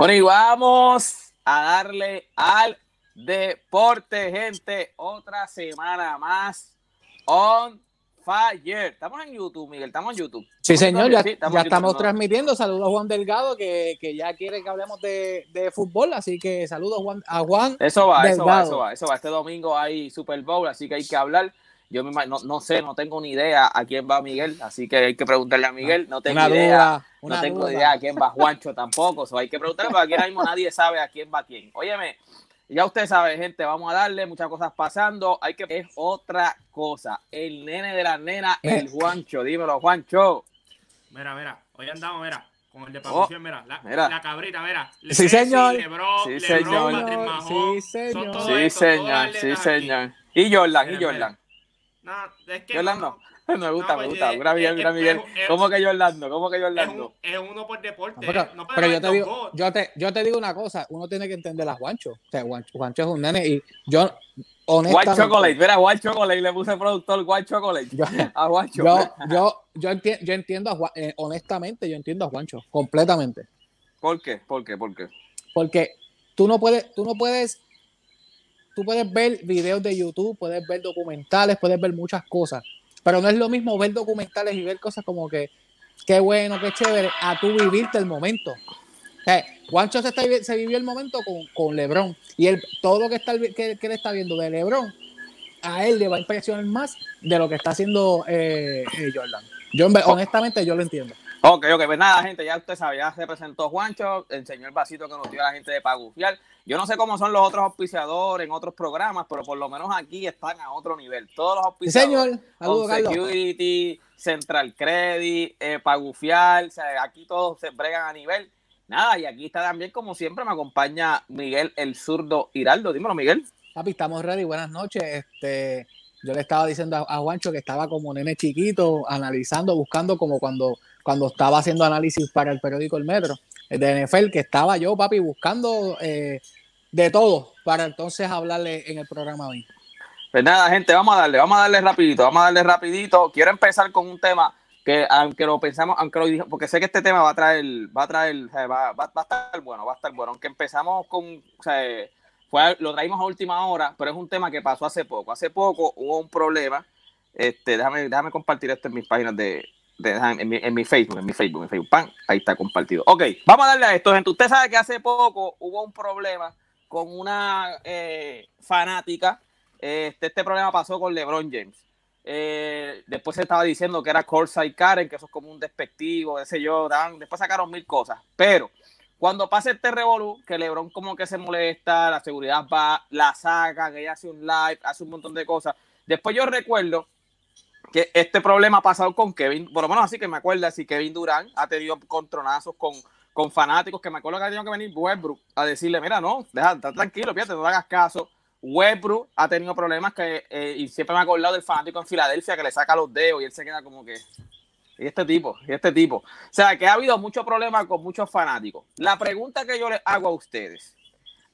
Bueno, y vamos a darle al deporte, gente. Otra semana más on fire. Estamos en YouTube, Miguel. Estamos en YouTube. Sí, señor. Ya, estamos, transmitiendo. Saludos a Juan Delgado, que, ya quiere que hablemos de, fútbol. Así que saludos a Juan. Eso va, eso va, eso va, eso va. Este domingo hay Super Bowl, así que hay que hablar. Yo no, no, sé, no tengo ni idea a quién va Miguel, así que hay que preguntarle a Miguel. No tengo idea, no tengo idea a quién va Juancho tampoco. So hay que preguntarle, porque aquí ahora mismo nadie sabe a quién va quién. Óyeme, ya usted sabe, gente, vamos a darle muchas cosas pasando. Hay que es otra cosa. El nene de la nena, el eh. Juancho. Dímelo, Juancho. Mira, mira, hoy andamos, mira, con el de producción, mira, la, la, cabrita, mira. Sí, señor. sí, señor. sí, señor. Sí, señor. Sí, señor. Y Jordan, y Jordan. No, es que. Jordan no. me gusta, me gusta. Mira, Miguel, mira, Miguel. ¿Cómo que yo Orlando? ¿Cómo que yo Orlando? Es, uno por deporte. Pero, no pero yo, te digo, yo, te, yo te digo una cosa. Uno tiene que entender a Juancho. O sea, Juancho, es un nene y yo, honestamente... White Chocolate. Mira, White Chocolate. Le puse productor White Chocolate yo, a Juancho. Yo, yo, yo, entiendo, yo entiendo a Juan, eh, honestamente, yo entiendo a Juancho. Completamente. ¿Por qué? ¿Por qué? ¿Por qué? Porque tú no puedes, tú no puedes tú puedes ver videos de YouTube, puedes ver documentales, puedes ver muchas cosas, pero no es lo mismo ver documentales y ver cosas como que qué bueno, qué chévere, a tú vivirte el momento. O sea, Juancho se, se vivió el momento con, con LeBron y él, todo lo que, está, que, que, él está viendo de LeBron, a él le va a impresionar más de lo que está haciendo eh, eh, Jordan. Yo, honestamente, yo lo entiendo. Ok, ok, pues nada, gente, ya usted sabe, ya se presentó Juancho, enseñó el vasito que nos dio la gente de Pagufial. Yo no sé cómo son los otros auspiciadores en otros programas, pero por lo menos aquí están a otro nivel. Todos los auspiciadores. señor. Security, Central Credit, eh, Pagufial, o sea, aquí todos se bregan a nivel. Nada, y aquí está también, como siempre, me acompaña Miguel el zurdo Hiraldo. Dímelo, Miguel. Papi, estamos ready. Buenas noches. Este, yo le estaba diciendo a, a Juancho que estaba como nene chiquito, analizando, buscando como cuando cuando estaba haciendo análisis para el periódico El Metro de NFL, que estaba yo, papi, buscando eh, de todo para entonces hablarle en el programa hoy. Pues nada, gente, vamos a darle, vamos a darle rapidito, vamos a darle rapidito. Quiero empezar con un tema que aunque lo pensamos, aunque lo dije, porque sé que este tema va a traer, va a traer, va, a estar bueno, va a estar bueno. Aunque empezamos con, o sea, lo traímos a última hora, pero es un tema que pasó hace poco. Hace poco hubo un problema. Este, déjame, déjame compartir esto en mis páginas de, en, mi, Facebook, en mi Facebook, en mi Facebook, pan, ahí está compartido. Ok, vamos a darle a esto, gente. Usted sabe que hace poco hubo un problema con una eh, fanática. Este, este problema pasó con LeBron James. Eh, después se estaba diciendo que era Corside Karen, que eso es como un despectivo, ese yo, dan. Después sacaron mil cosas. Pero cuando pasa este revolú, que LeBron como que se molesta, la seguridad va, la saca, ella hace un live, hace un montón de cosas. Después yo recuerdo que este problema ha pasado con Kevin, por lo menos así que me acuerdo, si Kevin Durán ha tenido contronazos con, con fanáticos, que me acuerdo que ha tenido que venir Westbrook a decirle, mira, no, deja, está tranquilo, fíjate, no hagas caso. Westbrook ha tenido problemas que, eh, y siempre me ha acordado del fanático en Filadelfia que le saca los dedos y él se queda como que, y este tipo, y este tipo. O sea, que ha habido muchos problemas con muchos fanáticos. La pregunta que yo les hago a ustedes,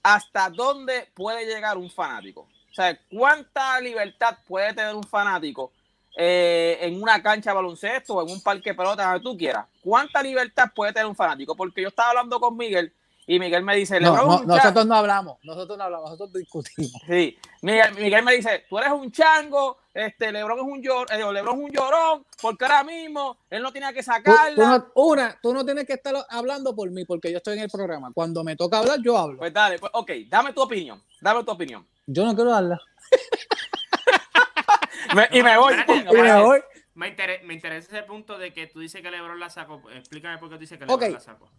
¿hasta dónde puede llegar un fanático? O sea, ¿cuánta libertad puede tener un fanático eh, en una cancha de baloncesto o en un parque de pelota, donde tú quieras. ¿Cuánta libertad puede tener un fanático? Porque yo estaba hablando con Miguel y Miguel me dice, no, nosotros no hablamos, nosotros no hablamos, nosotros discutimos. Sí, Miguel, me dice, tú eres un chango, este Lebron es un llor, eh, Lebron es un llorón, porque ahora mismo él no tiene que sacarla. una, tú no tienes que estar hablando por mí, porque yo estoy en el programa. Cuando me toca hablar, yo hablo. Pues dale, pues ok, dame tu opinión, dame tu opinión. Yo no quiero darla. y me voy. me, interesa, ese punto de que tú dices que Lebron la sacó. Explícame por qué tú dices que Lebron la sacó.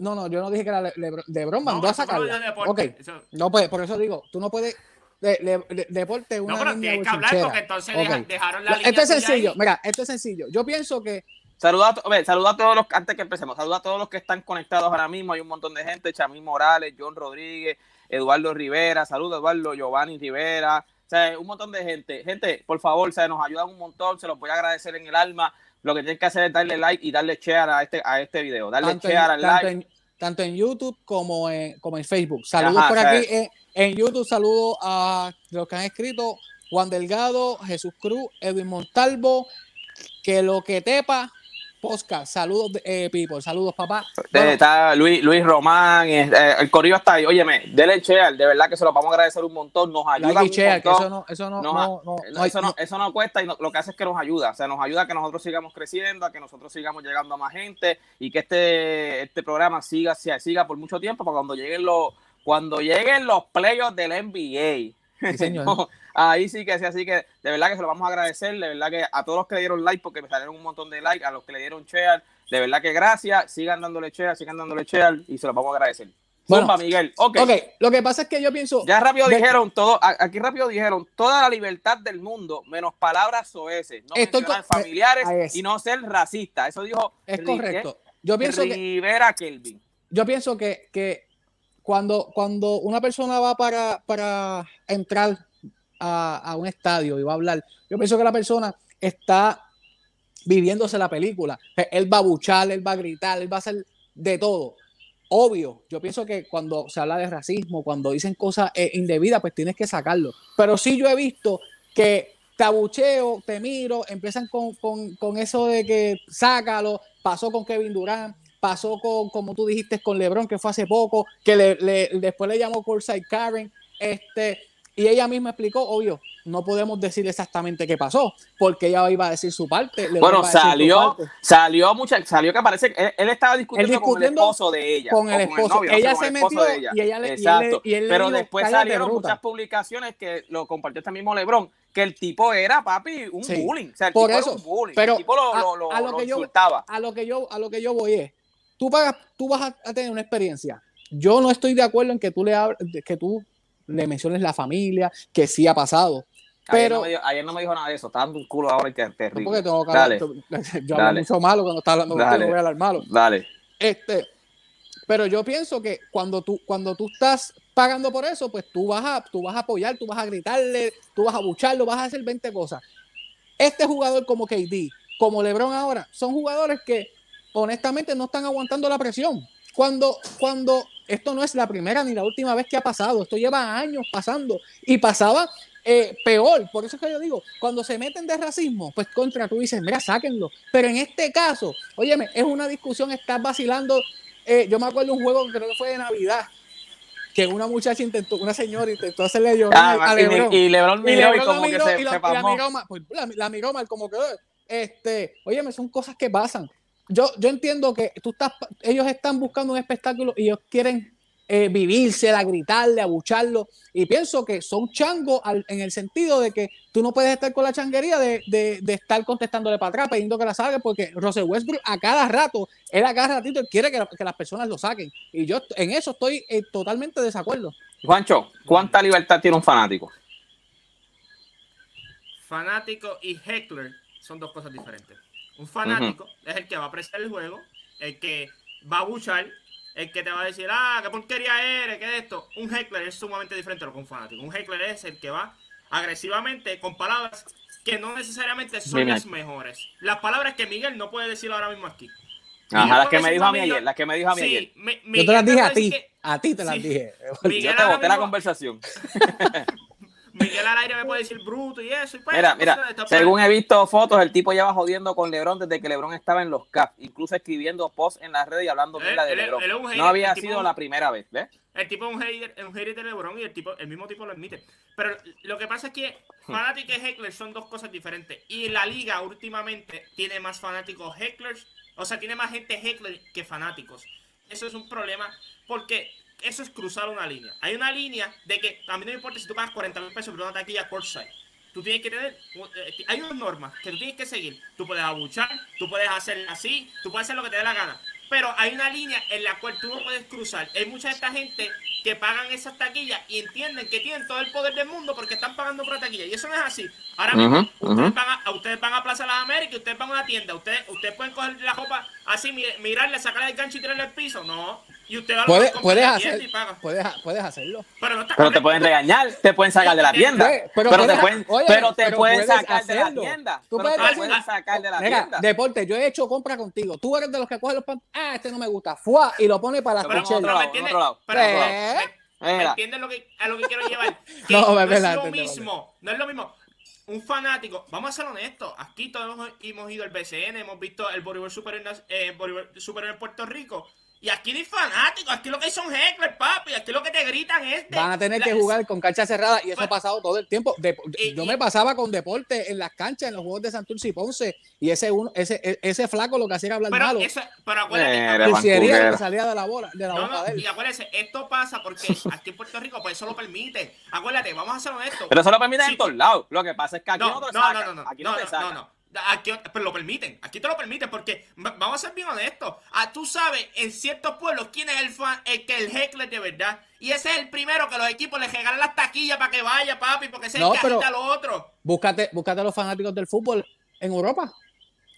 No, no, yo no dije que era Lebron. Lebron mandó a sacarla. Ok. No, pues, por eso digo, tú no puedes. deporte una No, pero tienes que hablar porque entonces dejaron la línea. Esto es sencillo, mira, esto es sencillo. Yo pienso que. Saluda a, saluda a todos los, antes que empecemos, saluda a todos los que están conectados ahora mismo. Hay un montón de gente, Chamín Morales, John Rodríguez, Eduardo Rivera, saluda Eduardo, Giovanni Rivera, o sea, un montón de gente. Gente, por favor, se nos ayudan un montón, se los voy a agradecer en el alma. Lo que tienen que hacer es darle like y darle share a este, a este video. Darle share al like. tanto en YouTube como en, como en Facebook. Saludos por aquí. En, YouTube, saludos a los que han escrito. Juan Delgado, Jesús Cruz, Edwin Montalvo, que lo que tepa, podcast. Saludos, eh, people. Saludos, papá. Eh, Bueno, está Luis, Luis Román, eh, eh, el corillo está ahí. Óyeme, dele share, de verdad que se lo vamos a agradecer un montón. Nos ayuda like que eso no, eso no, Nos no, ha- no, no hay- eso, no, eso no cuesta y lo que hace es que nos ayuda. O sea, nos ayuda a que nosotros sigamos creciendo, a que nosotros sigamos llegando a más gente y que este, este programa siga, siga, siga por mucho tiempo para cuando lleguen los, cuando lleguen los playoffs del NBA. Sí, señor. Ahí sí que sí, así que de verdad que se lo vamos a agradecer, de verdad que a todos los que le dieron like, porque me salieron un montón de like, a los que le dieron share, de verdad que gracias, sigan dándole share, sigan dándole share y se lo vamos a agradecer. Bueno. Zumba, Miguel. Ok. Ok, lo que pasa es que yo pienso. Ya rápido de- dijeron todo, aquí rápido dijeron toda la libertad del mundo, menos palabras soeces, no Estoy mencionar con- familiares es. y no ser racista. Eso dijo Es correcto. Yo pienso que, Rivera Kelvin. yo pienso que, que cuando, cuando una persona va para, para entrar a, un estadio y va a hablar, yo pienso que la persona está viviéndose la película. Él va a buchar, él va a gritar, él va a hacer de todo. Obvio, yo pienso que cuando se habla de racismo, cuando dicen cosas eh, indebidas, pues tienes que sacarlo. Pero sí yo he visto que te abucheo, te miro, empiezan con, con, con eso de que sácalo, pasó con Kevin Durant, pasó con, como tú dijiste, con LeBron, que fue hace poco, que le, le- después le llamó Courtside Karen, este, y ella misma explicó, obvio, no podemos decir exactamente qué pasó, porque ella iba a decir su parte. Bueno, salió, parte. salió mucha, salió que parece que él, él estaba discutiendo, con el esposo de ella. con el esposo. novio, no Ella sé, se metió de ella. y ella le- y él le- Exacto. y él Pero dijo, después "Cállate, salieron bruta". muchas publicaciones que lo compartió este mismo LeBron, que el tipo era, papi, un Sí. bullying. O sea, el Por tipo eso, era un bullying. pero el tipo lo, a- lo- lo- a lo lo que yo- insultaba. a lo que yo a lo que yo voy es tú vas tú vas a, a tener una experiencia yo no estoy de acuerdo en que tú le hab- que tú le menciones la familia que sí ha pasado Ayer, pero no me ayer no me dijo nada de eso. Está dando un culo ahora y que no terrible. porque tengo que hablar, yo hablo dale. mucho malo cuando está hablando Dale. voy a hablar malo dale. este pero yo pienso que cuando tú cuando tú estás pagando por eso pues tú vas a tú vas a apoyar tú vas a gritarle tú vas a bucharlo vas a hacer 20 cosas este jugador como KD como LeBron ahora son jugadores que honestamente no están aguantando la presión cuando cuando esto no es la primera ni la última vez que ha pasado esto lleva años pasando y pasaba eh, peor, por eso es que yo digo, cuando se meten de racismo, pues contra tú dices, mira, sáquenlo. Pero en este caso, óyeme, es una discusión, estás vacilando. eh, yo me acuerdo de un juego que creo que fue de Navidad, que una muchacha intentó, una señora intentó hacerle llorar Ah, a y, LeBron. y LeBron miró y, como miró que se, y la, se y la pasmó. miró mal, pues, la, la miró mal, como que, este, óyeme, son cosas que pasan. Yo, yo entiendo que tú estás, ellos están buscando un espectáculo y ellos quieren eh, vivírsela, gritarle, abucharlo. Y pienso que son changos al- en el sentido de que tú no puedes estar con la changuería de, de- de estar contestándole para atrás, pidiendo que la salga, porque Russell Westbrook a cada rato, él a cada ratito quiere que, la- que las personas lo saquen. Y yo en eso estoy eh, totalmente de desacuerdo. Juancho, ¿cuánta libertad tiene un fanático? Fanático y heckler son dos cosas diferentes. Un fanático es el que va a apreciar el juego, el que va a buchar, el que te va a decir, ah, qué porquería eres, qué es esto. Un heckler es sumamente diferente a lo que un fanático. Un heckler es el que va agresivamente con palabras que no necesariamente son las mejores. Las palabras que Miguel no puede decir ahora mismo aquí. Ajá, las que me dijo a mí ayer, las que me dijo a mí ayer. Mi- Yo te las dije a ti, que- a ti te las Sí. dije. Miguel Yo te boté la conversación. Miguel al aire me puede decir bruto y eso. Y pues, Mira, mira, según he visto fotos, el tipo lleva jodiendo con LeBron desde que LeBron estaba en los Caps, incluso escribiendo posts en las redes y hablando Él- mierda de LeBron. él hater, No había sido la primera vez, ¿ves? El tipo es un hater, es un hater de LeBron y el tipo, el mismo tipo lo admite. Pero lo que pasa es que fanáticos y hecklers son dos cosas diferentes. Y la liga últimamente tiene más fanáticos hecklers, o sea, tiene más gente heckler que fanáticos. Eso es un problema porque eso es cruzar una línea. Hay una línea de que a mí no me importa si tú pagas 40 mil pesos por una taquilla courtside. Tú tienes que tener, eh, hay unas normas que tú tienes que seguir. Tú puedes abuchar, tú puedes hacer así, tú puedes hacer lo que te dé la gana. Pero hay una línea en la cual tú no puedes cruzar. Hay mucha de esta gente que pagan esas taquillas y entienden que tienen todo el poder del mundo porque están pagando por la taquilla. Y eso no es así. Ahora mismo, ustedes, van a, ustedes van a Plaza Las Américas, ustedes van a una tienda, ustedes, ustedes pueden coger la ropa así, mi- mirarle, sacarle el gancho y tirarle al piso. No. Y usted va a Puedes, puedes, en hacer, y paga. puedes, puedes hacerlo. Pero no está Pero te pueden regañar, te pueden sacar de la tienda. Pero- Pero, pero te pueden, oye, pero te pueden puedes sacar de la hacerlo. tienda. Tú Pero puedes te pueden sacar de la Mira, tienda. deporte, yo he hecho compra contigo. Tú eres de los que coge los pan. Ah, este no me gusta. Fuá, y lo pone para la Pero Pero, en cuchilla. otro lado, pero me en entiendes, otro lado, pero en otro me- lado. me Mira. entiendes lo que, a lo que quiero llevar. Que No, no, es lo mismo, no es lo mismo. un fanático, vamos a ser honestos, aquí todos hemos, ido al BCN, hemos visto el voleibol superior, nas- eh, voleibol superior en Puerto Rico. Y aquí no hay fanáticos, aquí lo que hay son hecklers, papi. Aquí lo que te gritan es. de- Van a tener la- que jugar con cancha cerrada y eso Pues- ha pasado todo el tiempo. De- Y- yo y- me pasaba con deporte en las canchas, en los juegos de Santurce y Ponce, y ese uno, ese, e- ese flaco lo que hacía era hablar Pero, malo. eso, pero acuérdate, Eh, que salía de la bola, de la No, boca no, de él. y acuérdense, esto pasa porque aquí en Puerto Rico, pues eso lo permite. Acuérdate, vamos a ser honestos. Pero eso lo permiten Sí, en todos lados. Lo que pasa es que aquí no, no, te no, sacan. no, no, no, Aquí no, no, te no, sacan. no, no. Aquí, pero lo permiten, aquí te lo permiten porque va- vamos a ser bien honestos. Ah, tú sabes en ciertos pueblos quién es el fan, el que el heckler de verdad. Y ese es el primero que los equipos le regalan las taquillas para que vaya, papi, porque ese No, es el que pero- agita a los otros. Búscate, búscate a los fanáticos del fútbol en Europa.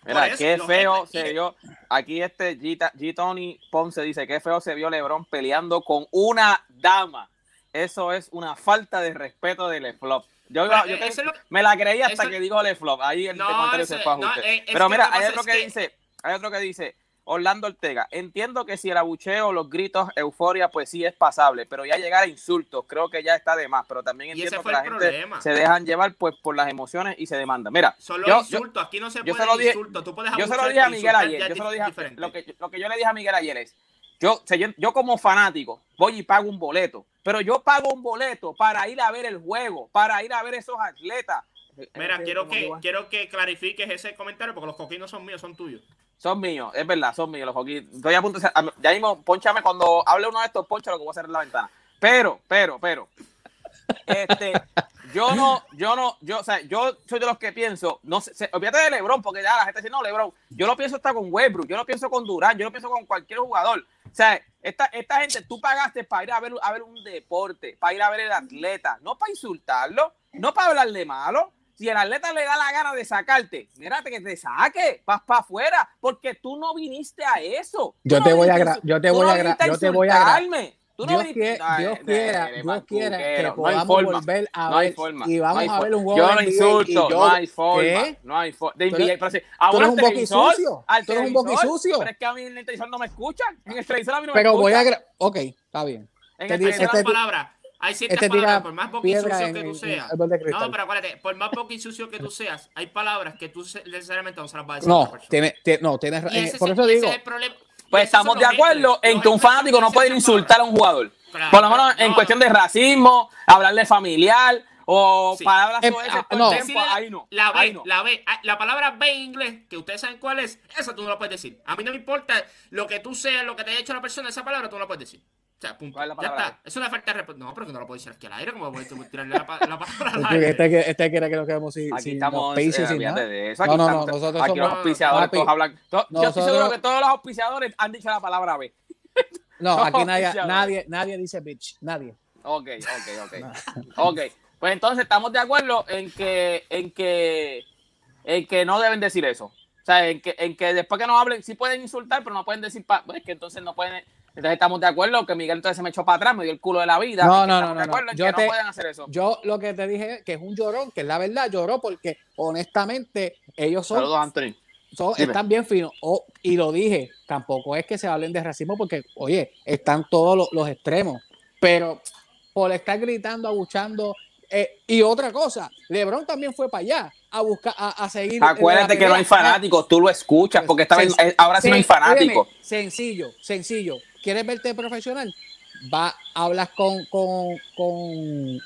Mira, eso, qué feo se vio. Aquí este G, G. Tony Ponce dice: Qué feo se vio LeBron peleando con una dama. Eso es una falta de respeto de LeFlop. Yo, Pero, yo eh, lo- me la creí hasta eso- que dijo LeFlop. Ahí el No, comentario se fue a no, ajuste. es Pero mira, hay otro que, que- dice: Hay otro que dice. Orlando Ortega, entiendo que si el abucheo, los gritos, euforia, pues sí es pasable, pero ya llegar a insultos, creo que ya está de más, pero también entiendo que la gente se dejan llevar pues por las emociones y se demanda. Mira, Son los yo, yo, insultos, aquí no se puede se lo dije- insultos. Tú puedes yo se lo dije a Miguel ayer. Yo se lo dije lo, que, lo que yo le dije a Miguel ayer es: yo, o sea, yo, yo como fanático voy y pago un boleto, pero yo pago un boleto para ir a ver el juego, para ir a ver esos atletas. Mira, Eh, quiero ¿cómo que, quiero que clarifiques ese comentario porque los coquinos son míos, son tuyos. Son míos, es verdad, son míos los hockey. Estoy a punto de. ser- Ya mismo, ponchame cuando hable uno de estos, poncha lo que voy a hacer en la ventana. Pero, pero, pero. Este, yo no, yo no, yo, o sea, yo soy de los que pienso, no sé, se- olvídate de LeBron, porque ya la gente dice, no, LeBron, yo lo pienso hasta con Westbrook, yo lo pienso con Durán, yo lo pienso con cualquier jugador. O sea, esta, esta gente, tú pagaste para ir a ver, a ver un deporte, para ir a ver el atleta, no para insultarlo, no para hablarle malo. Si el atleta le da la gana de sacarte, mírate que te saque, vas para afuera, porque tú no viniste a eso. Yo te voy a yo te voy a yo te voy a insultarme. Tú no Dios, quiere- Ay, Dios de- quiera, de- de Dios quiera que no hay podamos forma. volver a No hay ver forma. y vamos no hay a ver forma. un juego Yo no insulto, yo- no hay forma. ¿Qué? No hay forma. De NBA, pero tú ahora un boquisucio, al tú eres un televisor, boquisucio. Pero es que a mí en el televisor no me escuchan. En el televisor a mí no me Pero voy a... escuchan. Ok, está bien. En te el televisor- ciertas este palabras. Hay ciertas este palabras, por más piedra boquisucio en- que tú seas. No, pero acuérdate, por más boquisucio que tú seas, hay palabras que tú necesariamente no se las vas a decir a otra No, persona. tiene, tiene- no, tienes ra- Y ese por es- eso y ese digo, es el problema. Pues estamos de acuerdo haters. en que un fanático no puede insultar a un jugador. Por lo menos en cuestión de racismo, hablarle familiar o Sí. palabras Eh, sobre ah, ese no. tiempo, ahí no. La ahí B, no. la B, ah, la palabra B en inglés, que ustedes saben cuál es, esa tú no la puedes decir. A mí no me importa lo que tú seas, lo que te haya hecho la persona, esa palabra tú no la puedes decir. O sea, punto. ¿Cuál es la ya está. Es una falta de respeto. No, pero que no la puedo decir aquí al aire, como voy a tirarle la, pa- la palabra al este, aire. este, que- este quiere que nos quedemos sin, Aquí sin estamos, eh, sin olvídate nada. de eso. No, Aquí, no, no, estamos- nosotros aquí somos- los auspiciadores Papi, todos hablan. to- yo estoy seguro que todos los auspiciadores han dicho la palabra B. No, No, aquí nadie, nadie, nadie dice bitch, nadie. Ok, ok, ok. Ok, pues entonces estamos de acuerdo en que, en que, en que no deben decir eso. O sea, en que, en que después que nos hablen, sí pueden insultar, pero no pueden decir, pa- pues, es que entonces no pueden. Entonces estamos de acuerdo que Miguel entonces se me echó para atrás, me dio el culo de la vida. No, no, no, de no, acuerdo no. en Yo que te- no pueden hacer eso. Yo lo que te dije es que es un llorón, que es la verdad, lloró porque honestamente ellos son, Saludos, Anthony. son- están bien finos. O- y lo dije, tampoco es que se hablen de racismo porque, oye, están todos los, los extremos. Pero por estar gritando, abuchando. eh, y otra cosa, Lebron también fue para allá a buscar, a, a seguir. Acuérdate que no hay fanáticos, tú lo escuchas, porque esta vez- eh, ahora sí no hay fanáticos. sencillo, sencillo. ¿Quieres verte profesional? Va, hablas con, con, con,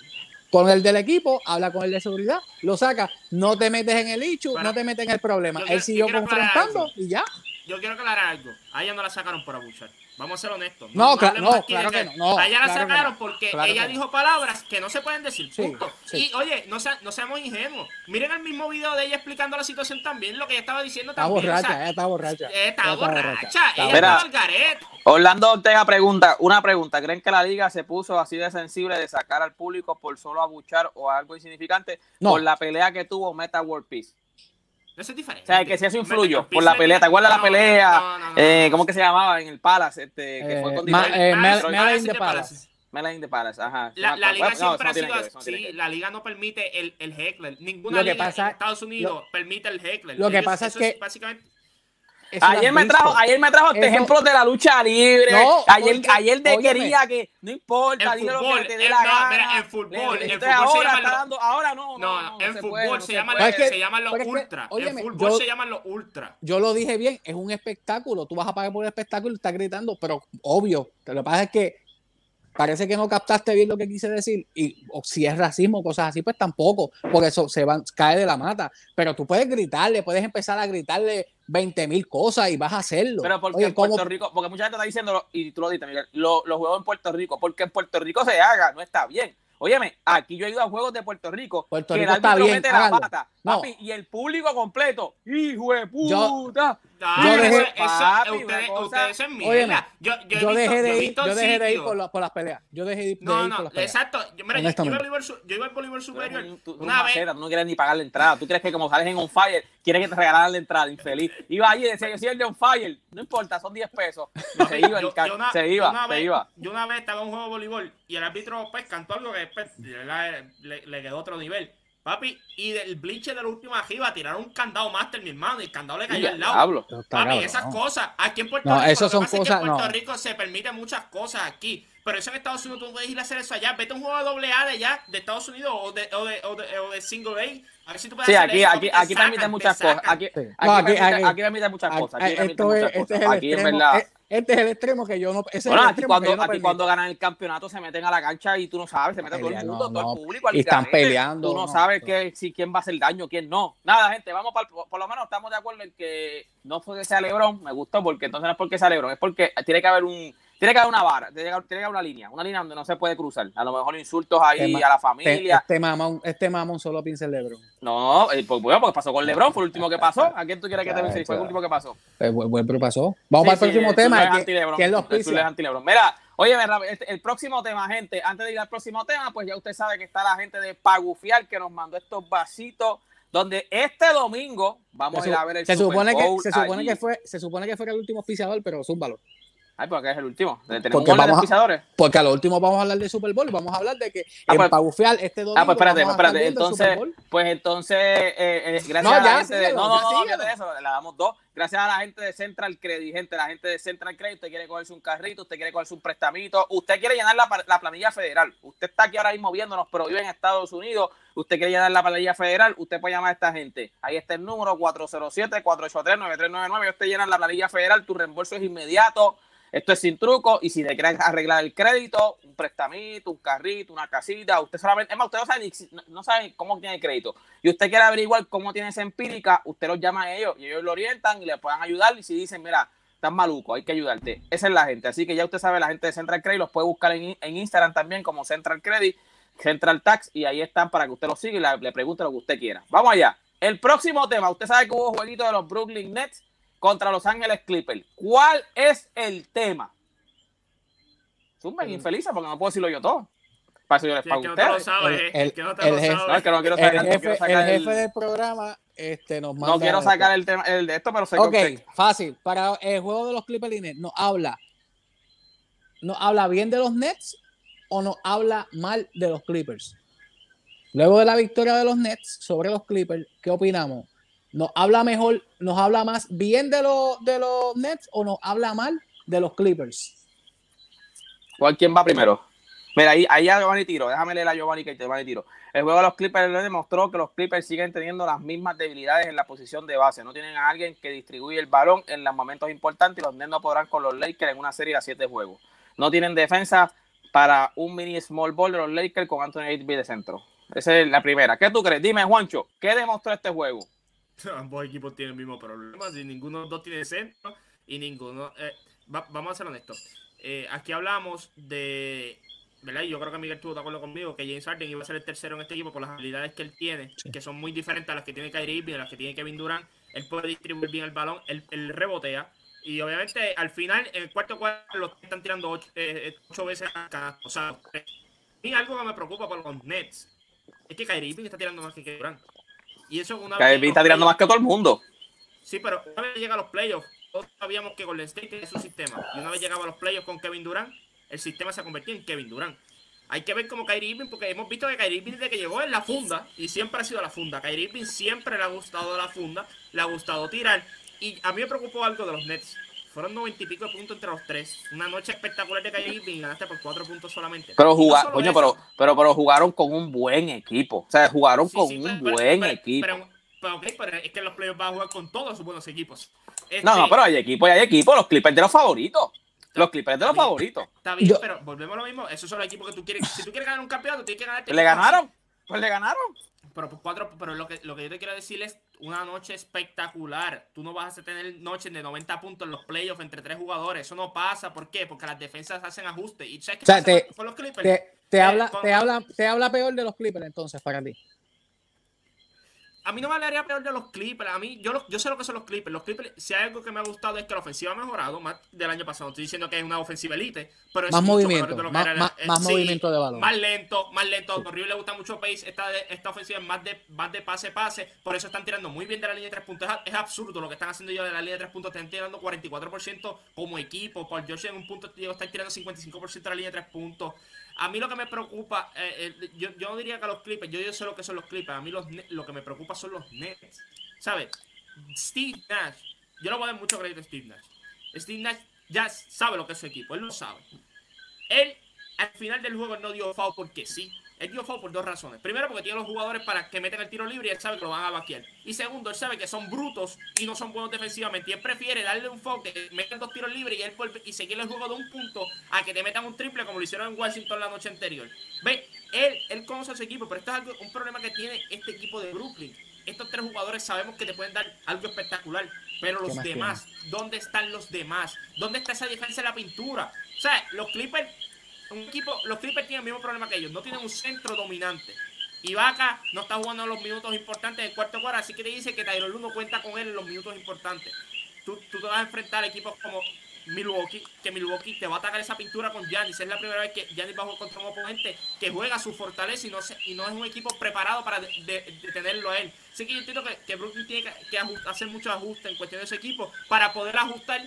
con el del equipo, habla con el de seguridad, lo saca, no te metes en el hecho, Bueno, no te metes en el problema. yo Él siguió confrontando y ya. Yo quiero aclarar algo. A ella no la sacaron por abuchar. Vamos a ser honestos. No, no, aquí de claro que no, no, a ella la claro sacaron no, porque claro ella no. dijo palabras que no se pueden decir. Sí, punto. sí. Y oye, no, sea- no seamos ingenuos. Miren el mismo video de ella explicando la situación también, lo que ella estaba diciendo Está también. borracha, o sea, ella está borracha. eh, está Ella borracha. Está Ella estaba al. Orlando Ortega pregunta, una pregunta, ¿creen que la liga se puso así de sensible de sacar al público por solo abuchar o algo insignificante No. por la pelea que tuvo Meta World Peace? Eso es diferente. O sea, que si eso influyó por la pelea, ¿te acuerdas la pelea? no, no, no, eh. ¿Cómo que se llamaba en el Palace? Este, que Eh, fue con Ma- Detroit. eh, Mel- te Palace. Melanie the Palace, ajá. La, la liga siempre ha sido la liga no permite el, el heckler. Ninguna Lo que liga pasa- en Estados Unidos permite el heckler. lo que Ellos- pasa es eso que- básicamente eso lo Ayer me visto. trajo, ayer me trajo este Eso- ejemplos de la lucha libre. No, ayer, porque, ayer de óyeme, quería que no importa, En dile lo fútbol, que te dé la no, gana. mira, en fútbol, entonces fútbol se ahora está dando, ahora no, no, No, no, en se fútbol puede, no se, Es que- se llaman los ultras. óyeme, en fútbol yo- se llaman los ultras. Yo lo dije bien, es un espectáculo. Tú vas a pagar por el espectáculo y estás gritando, pero obvio. Lo que pasa es que parece que no captaste bien lo que quise decir. Y o si es racismo, cosas así, pues tampoco, porque eso se van, cae de la mata. Pero tú puedes gritarle, puedes empezar a gritarle 20 mil cosas y vas a hacerlo. Pero porque Oye, en ¿cómo- Puerto Rico, porque mucha gente está diciendo, y tú lo dices, Miguel, lo- los juegos en Puerto Rico, porque en Puerto Rico se haga, no está bien. Óyeme, aquí yo he ido a juegos de Puerto Rico, Puerto que Rico el está árbitro bien, mete la pata, No. papi, y el público completo, hijo de Yo- puta. Yo dejé- eso- Papi, ustedes, una cosa- ustedes son mierda. Óyeme, yo, dejé de ir, yo dejé de ir sitios- por, la- por las peleas. Yo dejé de ir, de No, ir no, por las peleas. exacto. Yo, mira, yo, yo iba al yo iba al Tú, superior. tú- tú Una un vez, tú no quieres ni pagar la entrada. Tú crees que como sales en On Fire, quieres que te regalaran la entrada, infeliz. Iba allí y decía, yo soy el de On Fire. No importa, son 10 pesos. Y se iba, yo- el ca- yo una- se iba, una se vez- iba. Yo una vez estaba en un juego de voleibol y el árbitro pues cantó algo que después le, le- le quedó otro nivel. Papi, y del bleacher de la última arriba tiraron un candado máster, mi hermano, y el candado le cayó al lado. está Papi, cabrón, esas ¿no? cosas. Aquí en Puerto No, Rico. eso son es que en Puerto no. Rico se permiten muchas cosas aquí. Pero eso en Estados Unidos tú no puedes ir a hacer eso allá. Vete a un juego de doble A de allá, de Estados Unidos o de, o de, o de, o de single A. A ver si tú puedes Sí, hacer aquí, eso, aquí, aquí sacan, permiten muchas cosas. Aquí, Sí. aquí, No, aquí- permiten, aquí- aquí permiten muchas cosas. Aquí permiten Esto muchas es, este es cosas. Aquí en verdad. eh, este es el extremo que yo no. ese es Bueno, el aquí cuando, no aquí cuando ganan el campeonato se meten a la cancha y tú no sabes, se mete todo el mundo, no, todo no. el público. Y están peleando, Tú no sabes que, si quién va a hacer daño, quién no. Nada, gente, vamos para por lo menos estamos de acuerdo en que no fue que sea Lebron, me gustó porque entonces no es porque sea Lebron, es porque tiene que haber un tiene que haber una vara, tiene que haber, tiene que haber una línea, una línea donde no se puede cruzar. A lo mejor insultos ahí Tema- a la Este, familia. este mamón, este mamón solo piensa en Lebron. No, eh, pues bueno, porque pasó con Lebron, fue el último que pasó. ¿A quién tú quieres que te mencione? Fue el último que pasó. Pues, buen, buen pero pasó. Vamos Sí, para el sí, próximo el tema. Es anti-Lebron. ¿Quién los pisa? Mira, oye, este- el próximo tema, gente, antes de ir al próximo tema, pues ya usted sabe que está la gente de Pagufial que nos mandó estos vasitos, donde este domingo vamos a ir a ver el se Super supone, que, se, supone allí. que fue, se supone que fuera el último auspiciador, pero zúmbalo. Ay, porque es el último. Tenemos Porque vamos a- pisadores. Porque a lo último vamos a hablar de Super Bowl. Vamos a hablar de que Ah, en pues- Pagufial este domingo. Ah, pues espérate, pues espérate. Entonces, pues entonces, eh, eh, gracias No, a la gente de. No, no, no, de eso, le damos dos. Gracias a la gente de Central Credit, gente, la gente de Central Credit, usted quiere cogerse un carrito, usted quiere cogerse un prestamito, usted quiere llenar la, la planilla federal. Usted está aquí ahora mismo viéndonos, pero vive en Estados Unidos, usted quiere llenar la planilla federal, usted puede llamar a esta gente. Ahí está el número 407-483-9399. Usted llena la planilla federal, tu reembolso es inmediato. Esto es sin truco y si le quieren arreglar el crédito, un prestamito, un carrito, una casita, usted solamente, es más, usted no sabe, no- sabe cómo tiene crédito y usted quiere averiguar cómo tiene esa empírica, usted los llama a ellos y ellos lo orientan y le puedan ayudar y si dicen, mira, estás maluco, hay que ayudarte. Esa es la gente, así que ya usted sabe, la gente de Central Credit los puede buscar en, Instagram también como Central Credit, Central Tax y ahí están para que usted los siga y le pregunte lo que usted quiera. Vamos allá. El próximo tema, usted sabe que hubo jueguito de los Brooklyn Nets contra Los Ángeles Clippers. ¿Cuál es el tema? Zumben, Mm. infelices, porque no puedo decirlo yo todo. Para eso yo les pago a ustedes. sabe, El- eh, el- el que no te el lo jefe- del programa este, nos manda. no quiero sacar el tema el de esto, pero sé Ok, que fácil. Para el juego de los Clippers ¿nos habla, ¿nos habla bien de los Nets o nos habla mal de los Clippers? Luego de la victoria de los Nets sobre los Clippers, ¿qué opinamos? ¿Nos habla mejor, nos habla más bien de los, Nets o nos habla mal de los Clippers? ¿Cuál quién va primero? Mira, ahí, ahí a Giovanni Tiro. Déjame leer a Giovanni que Giovanni Tiro. El juego de los Clippers le demostró que los Clippers siguen teniendo las mismas debilidades en la posición de base. No tienen a alguien que distribuye el balón en los momentos importantes y los Nets no podrán con los Lakers en una serie de siete juegos. No tienen defensa para un mini small ball de los Lakers con Anthony Davis de centro. Esa es la primera. ¿Qué tú crees? Dime, Juancho, ¿qué demostró este juego? Ambos equipos tienen el mismo problema. Si ninguno de los dos tiene centro y ninguno. eh, va- vamos a ser honestos. Eh, aquí hablamos de. ¿Verdad? Y yo creo que Miguel estuvo de acuerdo conmigo que James Harden iba a ser el tercero en este equipo por las habilidades que él tiene, Sí. que son muy diferentes a las que tiene Kyrie Irving, a las que tiene Kevin Durant. Él puede distribuir bien el balón, él, él rebotea. Y obviamente al final, en el cuarto cuarto, los están tirando ocho, eh, ocho veces a cada. O sea, a mí algo que me preocupa por los Nets es que Kyrie Irving está tirando más que Kevin Durant. Y eso una vez Que está tirando más que todo el mundo. Sí, pero una vez llega a los playoffs, todos sabíamos que Golden State tiene su sistema. Y una vez llegaba a los playoffs con Kevin Durant, el sistema se convertía en Kevin Durant. Hay que ver como Kyrie Irving, porque hemos visto que Kyrie Irving desde que llegó en la funda, y siempre ha sido la funda. Kyrie Irving siempre le ha gustado la funda, le ha gustado tirar. Y a mí me preocupó algo de los Nets. Fueron noventa y pico de puntos entre los tres. Una noche espectacular de Kyrie Irving. Ganaste por cuatro puntos solamente. Pero, Y no jugar, solo coño, pero, pero, pero jugaron con un buen equipo. O sea, jugaron sí, con sí, un pero- buen pero- equipo. Pero, pero, ok, pero es que los playoffs vas a jugar con todos sus buenos equipos. no, no, Este, pero hay equipo y hay equipo. Los Clippers de los favoritos. Los Clippers de los favoritos. Está bien, Yo- pero volvemos a lo mismo. Esos son los equipos que tú quieres. Si tú quieres ganar un campeonato, tienes que ganar. ¿Le ganaron? Pues le ganaron. Pero por cuatro, pero lo que, lo que yo te quiero decir es una noche espectacular. Tú no vas a tener noches de 90 puntos en los playoffs entre tres jugadores. Eso no pasa. ¿Por qué? Porque las defensas hacen ajustes. ¿Y sabes qué O sea, te- con- con los Clippers? Te, te Eh, habla, con- te, habla, te habla peor de los Clippers entonces para ti. A mí no me hablaría peor de los Clippers. A mí, yo, lo- yo sé lo que son los Clippers. Los Clippers, si hay algo que me ha gustado es que la ofensiva ha mejorado más del año pasado. Estoy diciendo que es una ofensiva elite, pero es Más mucho movimiento, mejor de lo que más- era más- eh, más movimiento de balón. Más lento, más lento. Torrio le gusta mucho pace. Esta, esta ofensiva es más de, más de pase-pase. Por eso están tirando muy bien de la línea de tres puntos. Es, absurdo lo que están haciendo ellos de la línea de tres puntos. Están tirando 44% como equipo. Por George en un punto están tirando 55% de la línea de tres puntos. A mí lo que me preocupa, eh, eh, yo, yo no diría que los Clippers, yo, yo sé lo que son los Clippers, a mí los, lo que me preocupa son los Nets. ¿Sabes? Steve Nash, yo le voy a dar mucho crédito a Steve Nash. Steve Nash ya sabe lo que es su equipo, él lo sabe. Él al final del juego no dio foul porque sí. Él dio foul por dos razones. Primero, porque tiene los jugadores para que metan el tiro libre y él sabe que lo van a vaquear. Y segundo, él sabe que son brutos y no son buenos defensivamente. Y él prefiere darle un foul que metan dos tiros libres y él y seguir el juego de un punto a que te metan un triple como lo hicieron en Washington la noche anterior. Ve, él, él conoce a su equipo, pero esto es algo, un problema que tiene este equipo de Brooklyn. Estos tres jugadores sabemos que te pueden dar algo espectacular, pero ¿Qué los más demás, ¿dónde están los demás? ¿Dónde está esa defensa en la pintura? O sea, los Clippers un equipo, los Clippers tienen el mismo problema que ellos, no tienen un centro dominante. Ibaka no está jugando los minutos importantes del cuarto cuarto, así que te dice que Tyron Lue no cuenta con él en los minutos importantes. Tú, tú te vas a enfrentar a equipos como Milwaukee, que Milwaukee te va a atacar esa pintura con Giannis. Es la primera vez que Giannis va a jugar contra un oponente que juega su fortaleza y no, se- y no es un equipo preparado para de- de- detenerlo a él. Así que yo entiendo que, que Brooklyn tiene que, que ajust- hacer muchos ajustes en cuestión de su equipo para poder ajustar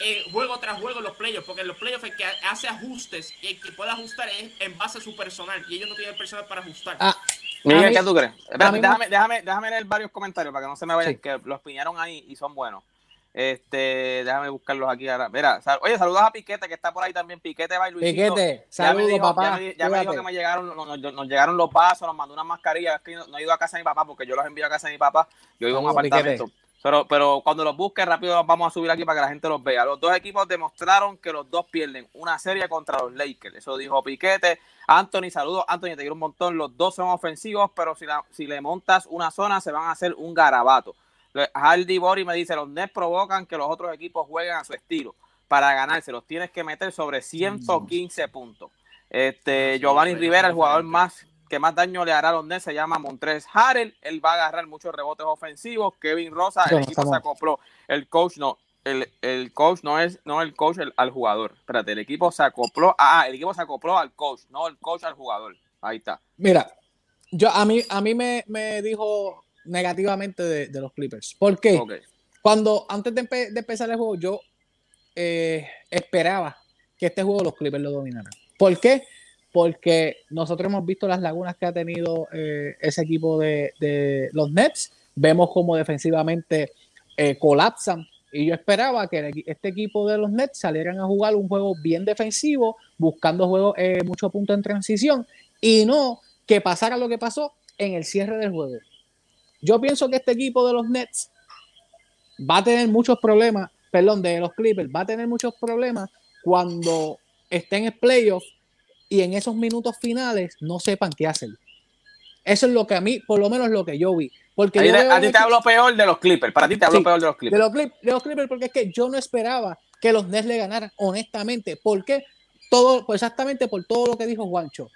eh, juego tras juego en los playoffs, porque en los playoffs el que hace ajustes y el que puede ajustar es en base a su personal, y ellos no tienen personal para ajustar. Ah, Miguel, ¿qué tú crees? Espérate, déjame, déjame, déjame leer varios comentarios para que no se me vayan, Sí. que los piñaron ahí y son buenos. Este, déjame buscarlos aquí ahora. Mira, sal- oye, saludos a Piquete, que está por ahí también. Piquete va. Piquete, saludos, dijo- papá. Ya, me, ya me dijo que me llegaron, nos, nos- nos llegaron los vasos, nos mandó unas mascarillas. Es que no, no he ido a casa de mi papá porque yo los envío a casa de mi papá. Yo vivo en un apartamento. Pero, pero cuando los busque, rápido los vamos a subir aquí para que la gente los vea. Los dos equipos demostraron que los dos pierden una serie contra los Lakers. Eso dijo Piquete. Anthony, saludos. Anthony, te quiero un montón. Los dos son ofensivos, pero si, la- si le montas una zona, se van a hacer un garabato. Hardy Bori me dice, los Nets provocan que los otros equipos jueguen a su estilo. Para ganarse, los tienes que meter sobre 115 puntos. Este, Sí, Giovanni Rivera, el jugador más que más daño le hará a los Nets, se llama Montres Harrell. Él va a agarrar muchos rebotes ofensivos. Kevin Rosa, el equipo se acopló. El coach no. El, el coach no es no el coach el- al jugador. Espérate, el equipo se acopló. Ah, el equipo se acopló al coach, no el coach al jugador. Ahí está. Mira, yo a mí, a mí me, me dijo negativamente de, de los Clippers. ¿Por qué? Cuando antes de, empe- de empezar el juego, yo eh, esperaba que este juego los Clippers lo dominaran. ¿Por qué? Porque nosotros hemos visto las lagunas que ha tenido eh, ese equipo de, de los Nets. Vemos cómo defensivamente eh, colapsan. Y yo esperaba que el este equipo de los Nets salieran a jugar un juego bien defensivo, buscando juegos, eh, mucho punto en transición, y no que pasara lo que pasó en el cierre del juego. Yo pienso que este equipo de los Nets va a tener muchos problemas, perdón, de los Clippers, va a tener muchos problemas cuando estén en playoff y en esos minutos finales no sepan qué hacer. Eso es lo que a mí, por lo menos lo que yo vi. Porque yo a ti te hablo peor de los Clippers. Para ti te hablo Sí, peor de los de Clippers. los, Clip- de los Clippers, porque es que yo no esperaba que los Nets le ganaran, honestamente. ¿Por qué? Todo, pues exactamente por todo lo que dijo Juancho.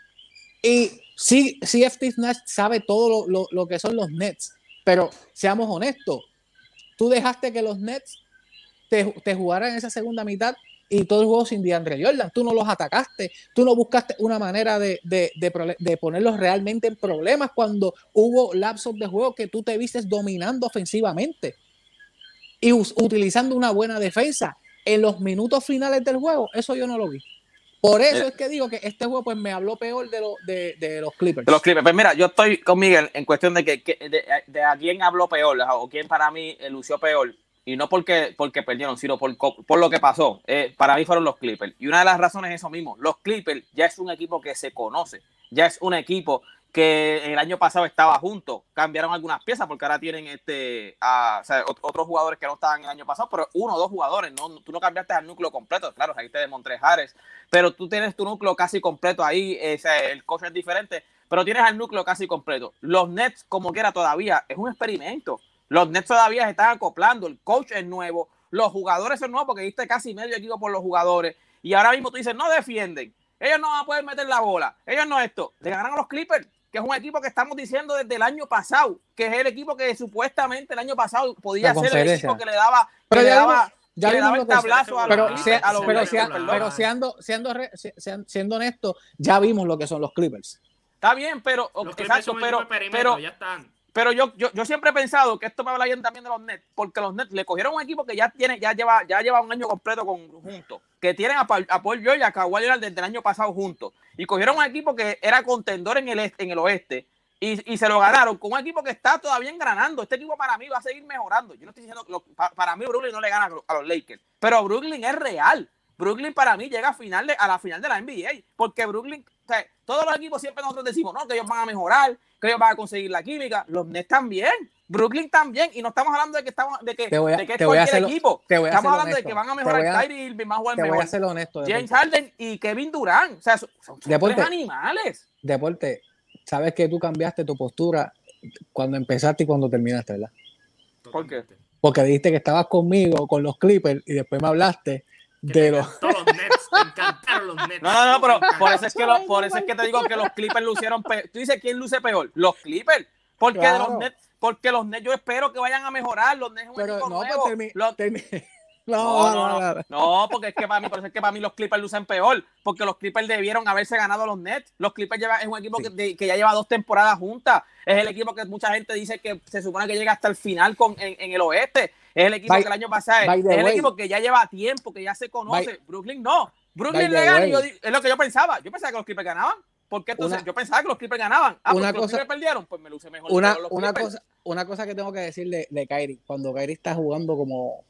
Y sí, sí, FT Nash sabe todo lo, lo- lo que son los Nets, pero seamos honestos, tú dejaste que los Nets te, te jugaran esa segunda mitad y todo el juego sin DeAndre Jordan. Tú no los atacaste, tú no buscaste una manera de, de, de de ponerlos realmente en problemas cuando hubo lapsos de juego que tú te vistes dominando ofensivamente y utilizando una buena defensa. En los minutos finales del juego, eso yo no lo vi. Por eso Eh. es que digo que este juego pues me habló peor de, lo- de, de los Clippers. De los Clippers. Pues mira, yo estoy con Miguel en cuestión de que, que- de, de a quién habló peor o quién para mí eh, lució peor. y no porque, porque perdieron, sino por, por lo que pasó. Eh, para mí fueron los Clippers. Y una de las razones es eso mismo. Los Clippers ya es un equipo que se conoce, ya es un equipo que el año pasado estaba junto. Cambiaron algunas piezas porque ahora tienen este, otros jugadores que no estaban el año pasado, pero uno o dos jugadores. No, tú no cambiaste al núcleo completo. Claro, ahí te de Montrejares, pero tú tienes tu núcleo casi completo ahí. el coach es diferente, pero tienes al núcleo casi completo. Los Nets, como quiera, todavía es un experimento. Los Nets todavía se están acoplando. El coach es nuevo. Los jugadores son nuevos porque diste casi medio equipo por los jugadores. Y ahora mismo tú dices, no defienden. Ellos no van a poder meter la bola. Ellos no esto. Le ganaron a los Clippers que es un equipo que estamos diciendo desde el año pasado, que es el equipo que supuestamente el año pasado podía ser el equipo que le daba, pero le daba, ya le daba el tablazo a pero, los, a los pero, pero siendo, siendo, siendo honesto, ya vimos lo que son los Clippers. Está bien, pero exacto, pero, pero ya están. Pero yo, yo, yo, siempre he pensado que esto me habla bien también de los Nets, porque los Nets le cogieron un equipo que ya tiene, ya lleva, ya lleva un año completo con, juntos, que tienen a, a Paul George y a Kawhi Leonard desde el año pasado juntos, y cogieron un equipo que era contendor en el este, en el oeste, y, y, se lo ganaron con un equipo que está todavía engranando. Este equipo para mí va a seguir mejorando. Yo no estoy diciendo que para, mí Brooklyn no le gana a los Lakers, pero Brooklyn es real. Brooklyn para mí llega a, final de, a la final de la NBA, porque Brooklyn, o sea, todos los equipos siempre nosotros decimos, no, que ellos van a mejorar, que ellos van a conseguir la química, los Nets también, Brooklyn también, y no estamos hablando de que estamos, de que, de que es cualquier equipo, estamos hablando de que van a mejorar Kyrie Irving, van a jugar te mejor, voy a ser honesto, James Harden y Kevin Durant, o sea, son, son deporte, animales. Deporte, sabes que tú cambiaste tu postura cuando empezaste y cuando terminaste, ¿verdad? ¿Por qué? Porque dijiste que estabas conmigo, con los Clippers, y después me hablaste de los... Los Nets, te encantaron los Nets. No, no, no, pero por eso es que, lo, por eso es que te digo que los Clippers lucieron peor. Tú dices, ¿quién luce peor? Los Clippers. Porque claro. los Nets, porque los Nets yo espero que vayan a mejorar. Los Nets es un pero equipo no, nuevo. Termi los... termi no, no, no, no, porque es que para mí, por eso es que para mí los Clippers lucen peor, porque los Clippers debieron haberse ganado los Nets. Los Clippers lleva, es un equipo sí. que, que, ya lleva dos temporadas juntas. Es el equipo que mucha gente dice que se supone que llega hasta el final con, en, en el oeste. Es el equipo by, que el año pasado es, el equipo que ya lleva tiempo, que ya se conoce. By, Brooklyn no. Brooklyn le gana yo, es lo que yo pensaba. Yo pensaba que los Clippers ganaban. Porque entonces una, yo pensaba que los Clippers ganaban. Ah, una cosa, los Clippers perdieron, pues me luce mejor. Una, una cosa, una cosa que tengo que decir de, Kyrie, cuando Kyrie está jugando como,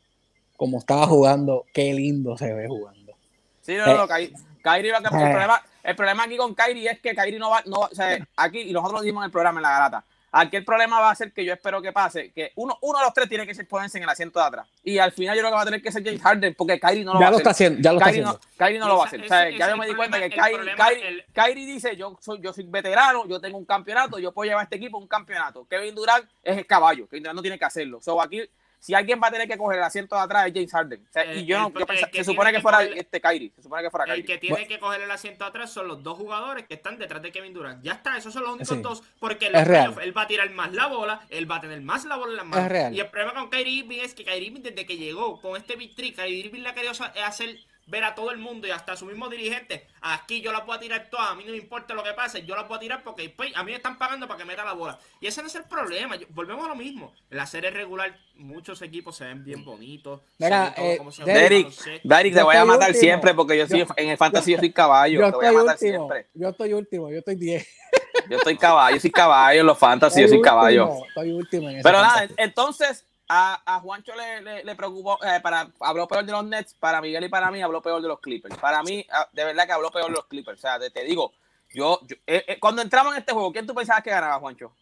como estaba jugando, qué lindo se ve jugando. Sí, no, no, Kyrie, Kyrie lo que, el, problema, el problema aquí con Kyrie es que Kyrie no va, no, o sea, aquí, y nosotros lo dijimos en el programa en la garata, Aquí el problema va a ser que yo espero que pase, que uno, uno de los tres tiene que ponerse en el asiento de atrás. Y al final yo creo que va a tener que ser James Harden, porque Kyrie no lo ya va lo a está haciendo, ya lo Kyrie está no, Kyrie no lo va a hacer. o sea, ya yo me di cuenta que Kyrie, problema, Kyrie, el... Kyrie, dice, yo soy, yo soy veterano, yo tengo un campeonato, yo puedo llevar a este equipo a un campeonato. Kevin Durant es el caballo, Kevin Durant no tiene que hacerlo. So, aquí si alguien va a tener que coger el asiento de atrás es James Harden. O sea, y yo, no, yo pensaba, se supone que, que fuera coger, este Kyrie. Se supone que fuera Kyrie. El que tiene bueno. que coger el asiento de atrás son los dos jugadores que están detrás de Kevin Durant. Ya está, esos son los únicos sí. dos. Porque el él va a tirar más la bola, él va a tener más la bola en las manos. Y el problema con Kyrie Irving es que Kyrie Irving, desde que llegó con este big trick, Kyrie Irving le ha querido hacer ver a todo el mundo y hasta a su mismo dirigente, aquí yo la puedo tirar toda, a mí no me importa lo que pase, yo la puedo tirar porque pues, a mí me están pagando para que meta la bola. Y ese no es el problema, yo, volvemos a lo mismo. En la serie regular muchos equipos se ven bien bonitos. Mira, eh, Derek, Derek, te voy a matar último. siempre porque yo soy, yo, en el fantasy yo soy caballo, yo te voy a matar último, siempre. Yo estoy último, yo estoy 10. Yo estoy caballo, yo soy caballo en los fantasy, yo soy caballo. Estoy último en Pero nada, entonces a, a, Juancho le, le, preocupó, eh, para, habló peor de los Nets, para Miguel y para mí habló peor de los Clippers. Para mí, de verdad que habló peor de los Clippers. O sea, te, digo, yo, yo eh, eh, cuando entramos en este juego, ¿quién tú pensabas que ganaba, Juancho?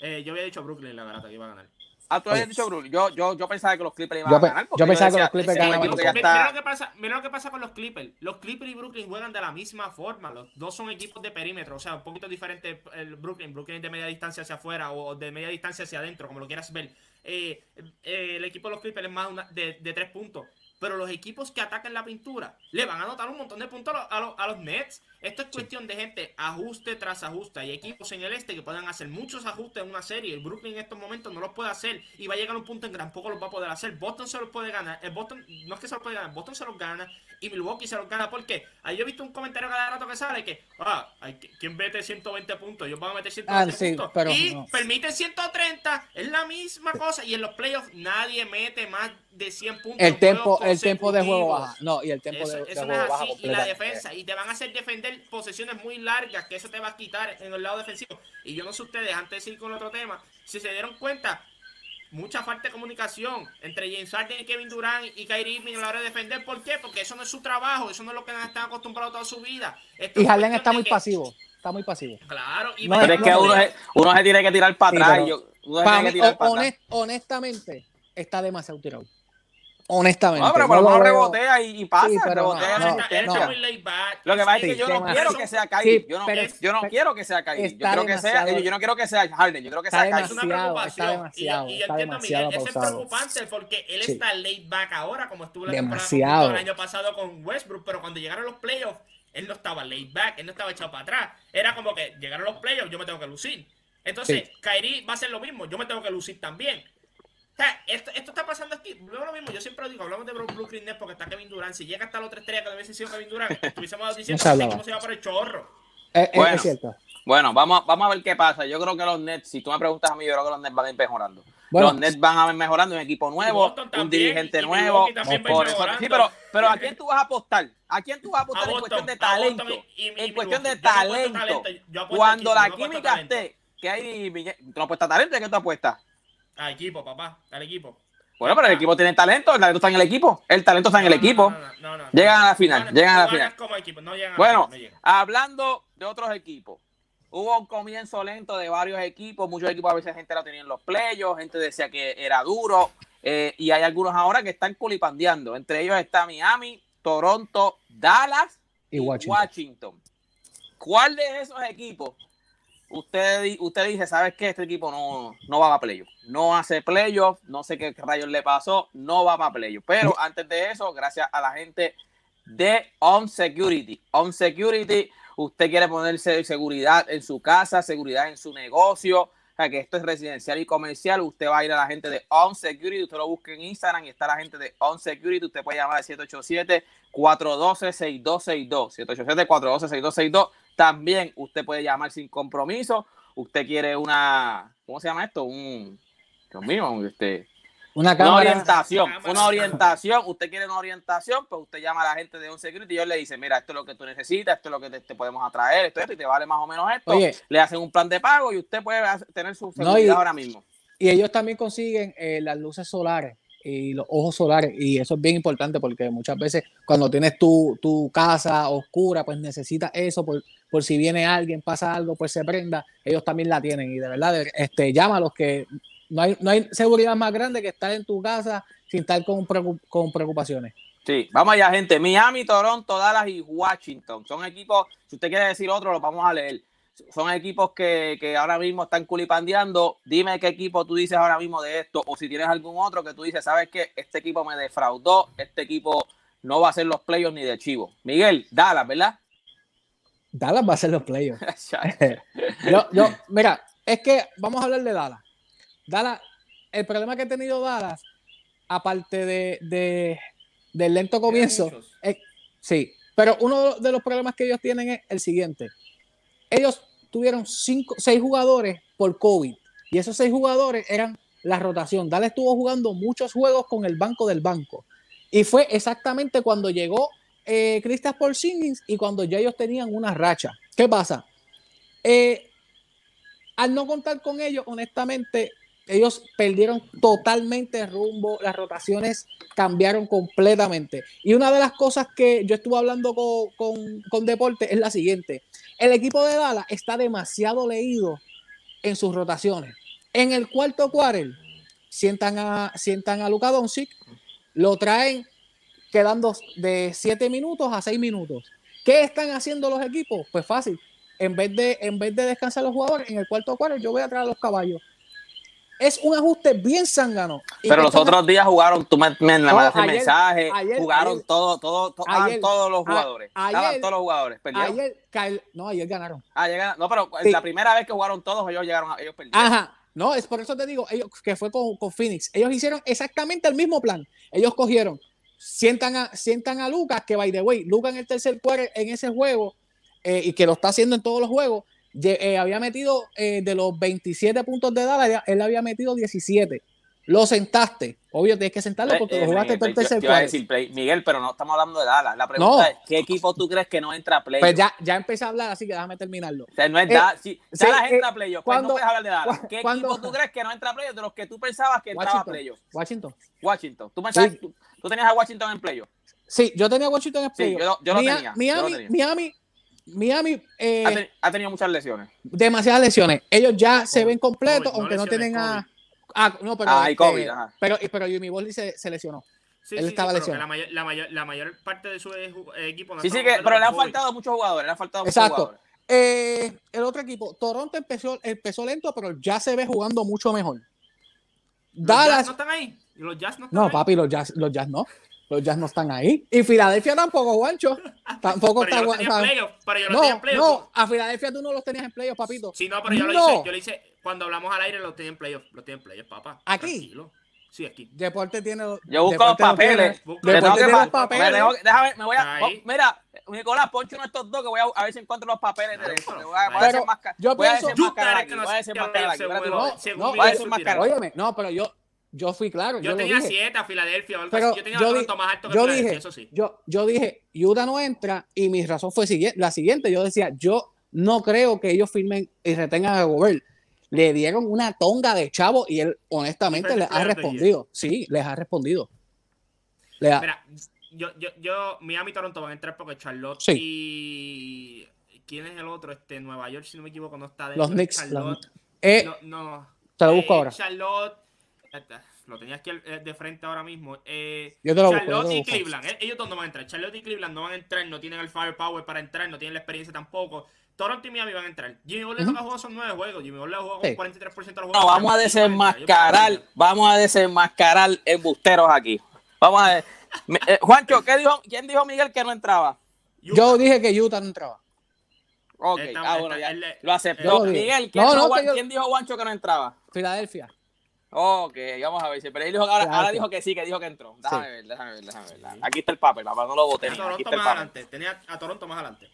Eh, yo había dicho Brooklyn la garata que iba a ganar. Ah, tú habías dicho Brooklyn. Yo, yo, yo pensaba que los Clippers iban yo, a ganar. Yo pensaba yo decía, que los Clippers ganaban. Mira, lo que pasa, mira lo que pasa con los Clippers. Los Clippers y Brooklyn juegan de la misma forma. Los dos son equipos de perímetro. O sea, un poquito diferente el Brooklyn. Brooklyn de media distancia hacia afuera o de media distancia hacia adentro, como lo quieras ver. Eh, eh, el equipo de los Clippers es más una, de, de tres puntos. Pero los equipos que atacan la pintura le van a anotar un montón de puntos a los, a los, a los Nets. Esto es cuestión de gente, ajuste tras ajuste. Hay equipos en el este que pueden hacer muchos ajustes en una serie. El Brooklyn en estos momentos no los puede hacer y va a llegar a un punto en que tampoco los va a poder hacer. Boston se los puede ganar. El Boston no es que se los puede ganar, Boston se los gana y Milwaukee se los gana. ¿Por qué? Ahí yo he visto un comentario cada rato que sale que, ah, ¿quién mete 120 puntos? Ellos van a meter 120 ah, sí, puntos. Pero, y no. permiten 130. Es la misma cosa. Y en los playoffs nadie mete más de 100 puntos. El tiempo, el tiempo de juego baja. No, y el tiempo eso, de, de eso juego no es baja. así. Y la defensa. Y te van a hacer defender posesiones muy largas, que eso te va a quitar en el lado defensivo. Y yo no sé ustedes, antes de ir con otro tema, si se dieron cuenta, mucha falta de comunicación entre James Harden y Kevin Durant y Kyrie Irving a la hora de defender. ¿Por qué? Porque eso no es su trabajo, eso no es lo que están acostumbrados toda su vida. Esto y Harden está muy pasivo, está muy pasivo. Claro, y pero es que uno, se, uno, se, tiene que tirar para atrás. yo, honestamente, está demasiado tirado. Honestamente. No, pero por lo menos rebotea y, pasa. rebotea no, Lo que pasa es que yo no quiero que sea Kyrie. yo no, yo no quiero que sea Kyrie. Yo, creo que sea, yo, no quiero que sea Harden. Yo creo que sea Kyrie. Es una preocupación. y, y entiendo, Miguel, eso es preocupante porque él está laid back ahora, como estuvo la temporada el año pasado con Westbrook, pero cuando llegaron los playoffs, él no estaba laid back, él no estaba echado para atrás. Era como que llegaron los playoffs, yo me tengo que lucir. Entonces, Kyrie va a ser lo mismo, yo me tengo que lucir también esto, esto está pasando aquí. Luego lo mismo, yo siempre digo, hablamos de Brooklyn Nets porque está Kevin Durant. Si llega hasta la otra estrella que debe sido Kevin Durant, estuviésemos diciendo no cómo se va por el chorro. Eh, eh, bueno, es cierto. Bueno, vamos, vamos a ver qué pasa. Yo creo que los Nets, si tú me preguntas a mí, yo creo que los Nets van a ir mejorando. los Nets van a ir mejorando, un equipo nuevo, un dirigente nuevo. sí, pero, pero ¿a quién tú vas a apostar? ¿A quién tú vas a apostar en cuestión de talento? en cuestión de talento. Cuando la química esté, que hay, tú no apuestas talento, ¿de qué tú apuestas? Al equipo, papá, al equipo. Bueno, pero el equipo tiene talento, el talento está en el equipo. El talento está en el equipo. llegan a la final, llegan a la final. bueno, hablando de otros equipos. Hubo un comienzo lento de varios equipos. Muchos equipos a veces gente lo tenía en los playos, gente decía que era duro. Eh, y hay algunos ahora que están culipandeando. Entre ellos está Miami, Toronto, Dallas y Washington. ¿Cuál de esos equipos usted, usted dice, ¿sabes qué? Este equipo no, no va a playoff. No hace playoff, no sé qué rayos le pasó, no va para playoff. Pero antes de eso, gracias a la gente de On Security. On Security, usted quiere ponerse seguridad en su casa, seguridad en su negocio, o sea, que esto es residencial y comercial, usted va a ir a la gente de On Security, usted lo busca en Instagram y está la gente de On Security, usted puede llamar al 787 412 6262 787 412 6262 también usted puede llamar sin compromiso. Usted quiere una, ¿cómo se llama esto? Un, Dios mío, este, una, orientación, una orientación. Usted quiere una orientación, pues usted llama a la gente de un security y ellos le dicen, mira, esto es lo que tú necesitas, esto es lo que te, podemos atraer, esto, esto, y te vale más o menos esto. le hacen un plan de pago y usted puede tener su seguridad ahora mismo. Y ellos también consiguen eh, las luces solares y los ojos solares. Y eso es bien importante porque muchas veces cuando tienes tu, tu casa oscura, pues necesitas eso por, por, si viene alguien, pasa algo, pues se prenda. Ellos también la tienen. Y de verdad, este, llámalos que no hay, no hay seguridad más grande que estar en tu casa sin estar con, con preocupaciones. Sí, vamos allá, gente. Miami, Toronto, Dallas y Washington. Son equipos, si usted quiere decir otro, los vamos a leer son equipos que, que, ahora mismo están culipandeando. Dime qué equipo tú dices ahora mismo de esto, o si tienes algún otro que tú dices, ¿sabes qué? Este equipo me defraudó, este equipo no va a ser los playoffs ni de chivo. Miguel, Dallas, ¿verdad? Dallas va a ser los playoffs. yo, yo, mira, es que vamos a hablar de Dallas. Dallas, el problema que ha tenido Dallas, aparte de, de del lento comienzo, es, sí, pero uno de los problemas que ellos tienen es el siguiente ellos tuvieron cinco, seis jugadores por COVID y esos seis jugadores eran la rotación. Dale estuvo jugando muchos juegos con el banco del banco y fue exactamente cuando llegó eh, Kristaps Porzingis y cuando ya ellos tenían una racha. ¿Qué pasa? Eh, al no contar con ellos, honestamente, ellos perdieron totalmente rumbo, las rotaciones cambiaron completamente. Y una de las cosas que yo estuve hablando con, con, con Deporte es la siguiente. El equipo de Dallas está demasiado leído en sus rotaciones. En el cuarto cuarto sientan a, sientan a Luka Doncic, lo traen quedando de 7 minutos a 6 minutos. ¿Qué están haciendo los equipos? Pues fácil. En vez de, en vez de descansar los jugadores, en el cuarto cuarto yo voy a traer a los caballos es un ajuste bien zángano. Pero los otros días jugaron, tú me, me, mandaste mensaje, jugaron todo, todo, todos los jugadores. Ayer, todos los jugadores. ¿Perdieron? Ayer, no, ayer ganaron. Ah, llegaron, no, pero la primera vez que jugaron todos, ellos llegaron, ellos perdieron. Ajá. No, es por eso te digo, ellos, que fue con, con Phoenix. Ellos hicieron exactamente el mismo plan. Ellos cogieron, sientan a, sientan a Lucas, que by the way, Lucas en el tercer cuarto en ese juego, eh, y que lo está haciendo en todos los juegos, eh, había metido eh, de los 27 puntos de Dallas, él había metido 17. lo sentaste. Obvio, tienes que sentarlo porque Eh, lo jugaste Miguel, todo el yo- tercer yo a decir play. Miguel, pero no estamos hablando de Dallas. La pregunta No. es, ¿qué equipo tú crees que no entra a play? Pues ya, ya empecé a hablar, así que déjame terminarlo. O sea, no es Eh. Si sí, Dallas eh, entra a playoff, pues no puedes hablar de Dallas. ¿Qué cuando- equipo tú crees que no entra a playoff de los que tú pensabas que entraba a Washington. playoff? Washington. Washington. ¿Tú, pensabas, Sí. tú, tú tenías a Washington en playoff. Sí, yo tenía Washington en Sí, playoff. yo yo lo tenía, yo Miami, lo tenía. Miami, Miami, eh, Ha, ten- ha tenido muchas lesiones. demasiadas lesiones. Ellos ya se ven completos, COVID, no aunque no lesiones, tienen a. COVID. Ah, no, pero. Ah, y este, COVID, ajá. pero, pero Jimmy Butler se, se lesionó. Sí, Él sí, estaba sí, pero lesionado. La mayor, la, mayor, la mayor parte de su eh, eh, equipo no Sí, sí, que, pero le han faltado muchos jugadores. Le han faltado muchos Exacto. jugadores. Eh, el otro equipo, Toronto empezó, empezó lento, pero ya se ve jugando mucho mejor. COVID. ¿Los Jazz Dallas. no están ahí? ¿Los Jazz no están No, ahí? papi, los jazz, los jazz no. Los jazz no están ahí. Y Filadelfia tampoco, Guancho. Tampoco Pero está yo lo tenía playoff, pero yo lo tenía en No, playoff. no, a Filadelfia tú no los tenías en playoff, papito. Sí, no, pero yo lo No. hice, yo lo hice cuando hablamos al aire, lo tenía en playoff, lo tenía en playoff, papá. ¿Aquí? Tranquilo. Sí, aquí. Deporte tiene. Yo busco los no papeles. tiene- Deporte tiene los papeles. me que- déjame, me voy a. oh, mira, Nicolás, poncho uno de estos dos que voy a, a ver si encuentro los papeles de eso. Le Voy a, voy a Pero desenmascar- yo voy a pienso- no voy a según No, mi voy a eso, desenmascarar. tirado. Óyeme, no, pero yo, yo fui claro. Yo, Yo lo tenía dije. 7 a Filadelfia, o algo Pero así. yo tenía yo di- más alto que yo dije, eso sí. yo, yo dije, Utah no entra y mi razón fue la siguiente. Yo decía, yo no creo que ellos firmen y retengan a Gobert. Le dieron una tonga de chavo y él honestamente les ha respondido. Sí, les ha respondido. Ha- Mira, yo, yo, yo, Miami y Toronto van a entrar porque Charlotte Sí. y. ¿Quién es el otro? Este, Nueva York, si no me equivoco, no está los dentro. Knicks. Charlotte. eh, No, no. te lo busco Eh, ahora. Charlotte. Lo tenía aquí eh, de frente ahora mismo. Eh, Yo te lo busco, yo Charlotte te lo y. Cleveland. eh, Ellos dos no van a entrar. Charlotte y Cleveland no van a entrar. No tienen el firepower para entrar. No tienen la experiencia tampoco. Toronto y Miami van a entrar. Jimmy Butler que jugó son nueve juegos. Jimmy Butler jugó Sí. con 43% de los No, juegos. vamos a desenmascarar, vamos a desenmascarar embusteros aquí. Vamos a ver. Eh, Juancho, ¿qué dijo, ¿quién dijo Miguel que no entraba? Yo dije que Utah no entraba. Ok, Está- ah, bueno, está- ya. él- Lo aceptó. Miguel, ¿quién, No, dijo, no, yo- quién dijo Juancho que no entraba? Filadelfia. Ok, vamos a ver. si- Pero él dijo, ahora, Claro ahora que- dijo que sí, que dijo que entró. Déjame Sí. ver, déjame ver, déjame ver. Aquí está el papel, papá, no lo voté. Tenía a Aquí Toronto está el más papel. adelante. Tenía a Toronto más adelante.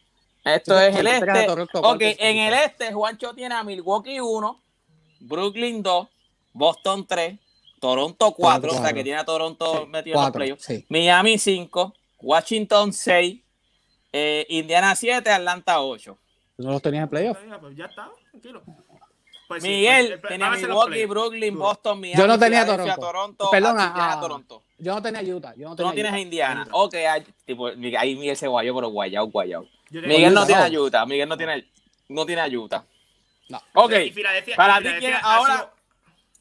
Esto es el este. Toronto, Ok, ¿cuánto en el este, Juancho tiene a Milwaukee 1, Brooklyn 2, Boston 3, Toronto 4, o sea que tiene a Toronto Sí, metido en los playoffs. Sí. Miami 5, Washington 6, eh, Indiana 7, Atlanta 8. ¿Tú no los tenías en playoff? Pues ya está, tranquilo. Pues sí, Miguel pues, tenía van a ser los Milwaukee. Brooklyn. Boston, Miami. Yo no tenía Toronto. Toronto. Perdón, sí, tienes a Toronto. Yo no tenía Utah. Yo no Tú no tenía tienes a. Indiana. Utah. Ok, ah, tipo, ahí Miguel se guayó, pero guayao, guayao. Tenía Miguel no tiene a Utah. Miguel no tiene, no tiene a Utah. No. Ok, para ti, ¿quién- ahora, sido-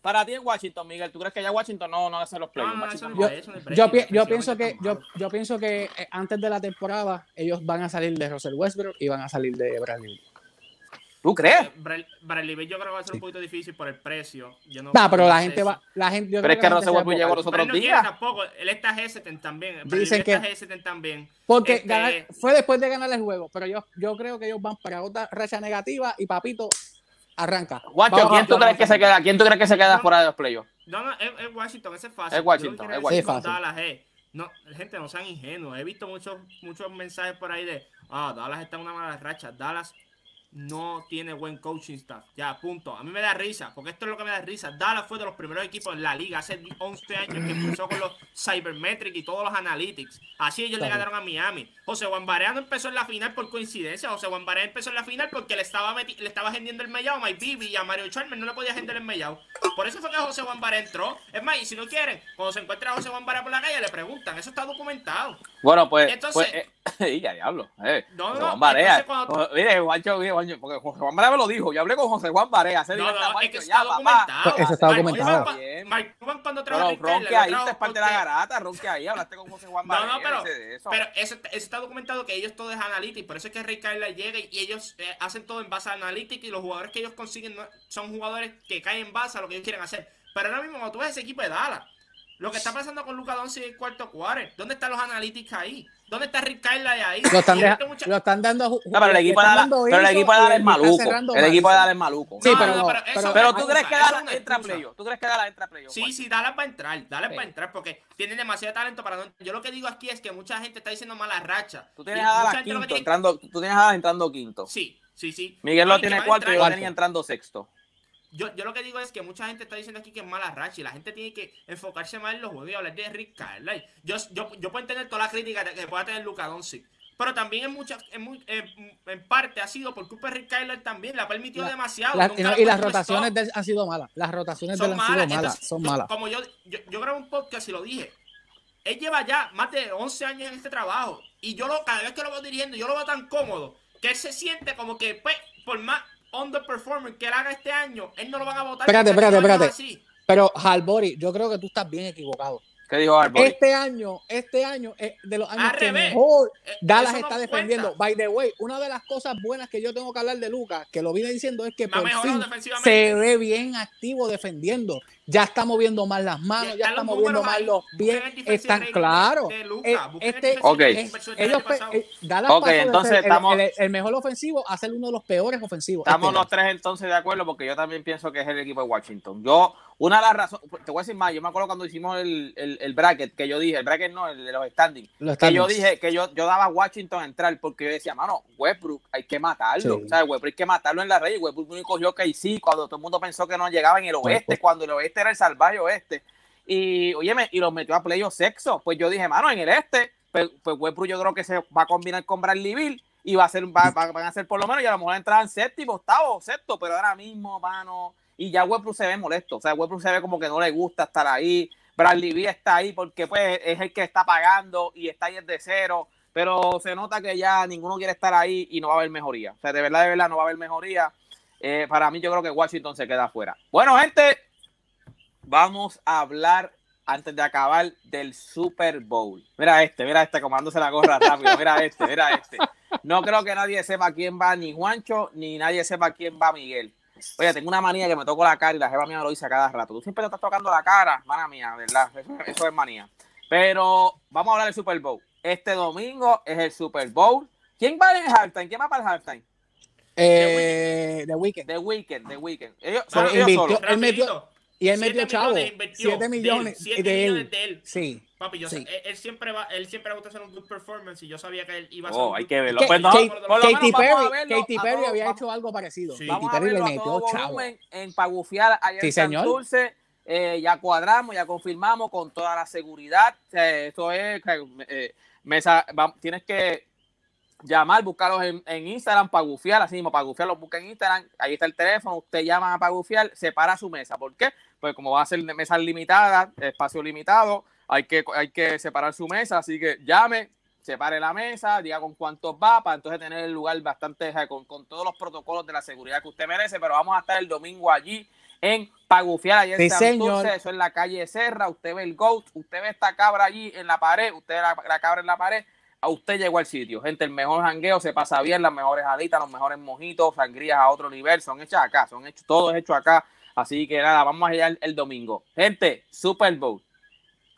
para ti en Washington, Miguel, ¿tú crees que ya Washington no, no va a hacer los playoffs? no, Washington eso no. no Yo- es- es pi- pienso que yo, pienso que eh, antes de la temporada ellos van a salir de Russell Westbrook y van a salir de Bradley. ¿Tú crees? Eh, Bra- Bradley Beal yo creo que va a ser un poquito difícil por el precio. Yo no, Nah, pero no la gente va, la gente, yo Pero es que Russell gente se Westbrook llegó los Pero otros él no días. tampoco. Él está G7 también. Bradley Dicen que- está G7 también. Porque Este, ganar- fue después de ganar el juego, pero yo, yo creo que ellos van para otra racha negativa y papito arranca. Guacho, ¿quién tú crees que se queda? ¿Quién tú crees que se queda No. fuera de los playoffs? No, no, es, es Washington, ese es fácil. Es Washington, que es Washington. Dallas es, no, gente, no sean ingenuos. He visto muchos, muchos mensajes por ahí de, ah, Dallas está en una mala racha. Dallas no tiene buen coaching staff. Ya, punto. A mí me da risa, porque esto es lo que me da risa. Dallas fue de los primeros equipos en la liga hace 11 años que empezó con los Cybermetrics y todos los analytics. Así ellos le Claro. ganaron a Miami. José Juan Barea no empezó en la final por coincidencia. José Juan Barea empezó en la final porque le estaba, le estaba vendiendo el mellao a Mike Bibi y a Mario Chalmers no le podía vender el mellao. Por eso fue que José Juan Barea entró. Es más, y si no quieren, cuando se encuentra a José Juan Barea por la calle, le preguntan. Eso está documentado. Bueno, pues. Entonces- pues, eh, ya, diablo. Eh. No, no, José no, Juan Barea. entonces cuando- Mire, Juancho, mire, Juancho, porque José Juan Barea me lo dijo. Yo hablé con José Juan Barea. Se No, no, "Está, es Juancho, ya, está papá". documentado. Eso está documentado. Cuban cuando Pero Rick Carlisle, ronque ahí, es parte de la garata, ronque ahí, hablaste con José Juan No, Barea. no, pero, ese de eso. pero eso, eso está documentado que ellos todo es analytics. Por eso es que Ray Kyler llega y, y ellos eh, hacen todo en base a analytics y los jugadores que ellos consiguen no- son jugadores que caen en base a lo que ellos quieren hacer. Pero ahora mismo, cuando tú ves ese equipo de Dallas, lo que está pasando con Luca Doncic en el cuarto quarter, ¿dónde están los analytics ahí? ¿Dónde está Rick ahí? Lo están, mucha- lo están dando No, pero el equipo de Dallas, pero el ISO equipo de y Dallas es maluco. El equipo de. Dallas es maluco. Sí, No, pero no, no, pero eso pero- tú crees que Dallas entra a playoff. ¿Tú crees que Dallas entra a playoff? Sí, sí, Dallas va a entrar, Dallas Sí. va a entrar porque tienen demasiado talento para no Yo lo que digo aquí es que mucha gente está diciendo mala racha. Tú tienes a Dallas quinto, tiene- entrando, tú tienes a Dallas entrando quinto. Sí, sí, sí. Miguel lo tiene cuarto y yo lo tenía entrando sexto. Yo, yo lo que digo es que mucha gente está diciendo aquí que es mala racha y la gente tiene que enfocarse más en los juegos y hablar de Rick Carlisle. Yo, yo, yo puedo entender toda la crítica que pueda tener Luka Doncic. Pero también en muchas, en, en, parte ha sido por culpa de Rick Kyler también, le ha permitido demasiado. y, las rotaciones de, han sido malas. Las rotaciones son de él han sido malas. son malas. Como yo, yo, yo grabé un podcast y lo dije. Él lleva ya más de 11 años en este trabajo. Y yo lo, cada vez que lo veo dirigiendo, yo lo veo tan cómodo que él se siente como que, pues, por más underperforming que él haga este año, él no lo van a votar. Espérate, espérate, espérate. Pero, Halbori, yo creo que tú estás bien equivocado. ¿Qué dijo Este año, este año, eh, de los años que mejor eh, Dallas está defendiendo. By the way, una de las cosas buenas que yo tengo que hablar de Lucas, que lo vine diciendo, es que por fin se ve bien activo defendiendo. Ya está moviendo más las manos, ya, está moviendo más los pies. Están claros. Eh, este, ok, ellos, Dallas okay entonces estamos, el, mejor ofensivo a ser uno de los peores ofensivos. Estamos este los tres entonces de acuerdo, porque yo también pienso que es el equipo de Washington. Yo, una de las razones, te voy a decir más, yo me acuerdo cuando hicimos el, el, bracket, que yo dije, el bracket no, el de los standings, que yo dije que yo, yo daba a Washington a entrar, porque yo decía, mano, Westbrook hay que matarlo, o sea, Westbrook hay que matarlo en la red, y Westbrook único cogió que sí, cuando todo el mundo pensó que no llegaba en el oeste, pues. cuando el oeste era el salvaje oeste, y óyeme, y los metió a playoff sexo, pues yo dije, mano, en el este, pues, pues Westbrook yo creo que se va a combinar con Bradley Bill, y va a ser, van a ser por lo menos, y a lo mejor entrar en séptimo, octavo, sexto, pero ahora mismo, mano, y ya Westbrook se ve molesto, o sea, Westbrook se ve como que no le gusta estar ahí, Bradley Beal está ahí porque pues es el que está pagando y está ahí desde cero, pero se nota que ya ninguno quiere estar ahí y no va a haber mejoría, o sea, de verdad, de verdad no va a haber mejoría, eh, para mí yo creo que Washington se queda afuera. Bueno, gente, vamos a hablar antes de acabar del Super Bowl. Mira este, mira este, comándose la gorra rápido, mira este, mira este. No creo que nadie sepa quién va ni Juancho, ni nadie sepa quién va Miguel. Oye, tengo una manía que me toco la cara y la jeva mía lo dice a cada rato. Tú siempre te estás tocando la cara, mana mía, ¿verdad? Eso, es manía. Pero vamos a hablar del Super Bowl. Este domingo es el Super Bowl. ¿Quién va en el halftime? ¿Quién va para el halftime? Eh, The Weeknd. The Weeknd, The Weeknd. Ellos, son ellos solos. Él metió, y él metió chavo. 7 millones, de, él. de él. Sí. Papi, yo sé, él, siempre va, él siempre va a hacer un good performance y yo sabía que él iba a hacer. Oh, hay que verlo. Pues no, Katy Perry, Katy Perry había hecho algo parecido. Sí. Katy Perry le metió chavo. En pagufiar ayer sí, señor. Dulce. Eh, ya cuadramos, ya confirmamos con toda la seguridad. Eh, esto es, eh, mesa, va, tienes que llamar, buscarlos en, en Instagram para gufiar, así mismo, para gufiar los busca en Instagram, ahí está el teléfono, usted llama para gufiar, separa su mesa. ¿Por qué? Pues como va a ser mesas limitadas, espacio limitado, hay que, hay que separar su mesa, así que llame, separe la mesa, diga con cuántos va, para entonces tener el lugar bastante, con, con todos los protocolos de la seguridad que usted merece, pero vamos a estar el domingo allí en Pagufiar, allí en Santurce, eso en la calle Serra, usted ve el GOAT, usted ve esta cabra allí en la pared, usted ve la cabra en la pared, a usted llegó al sitio. Gente, el mejor jangueo se pasa bien, las mejores alitas, los mejores mojitos, sangrías a otro nivel, son hechas acá, son hechos, todos hechos acá. Así que nada, vamos allá el, el domingo. Gente, Super Bowl.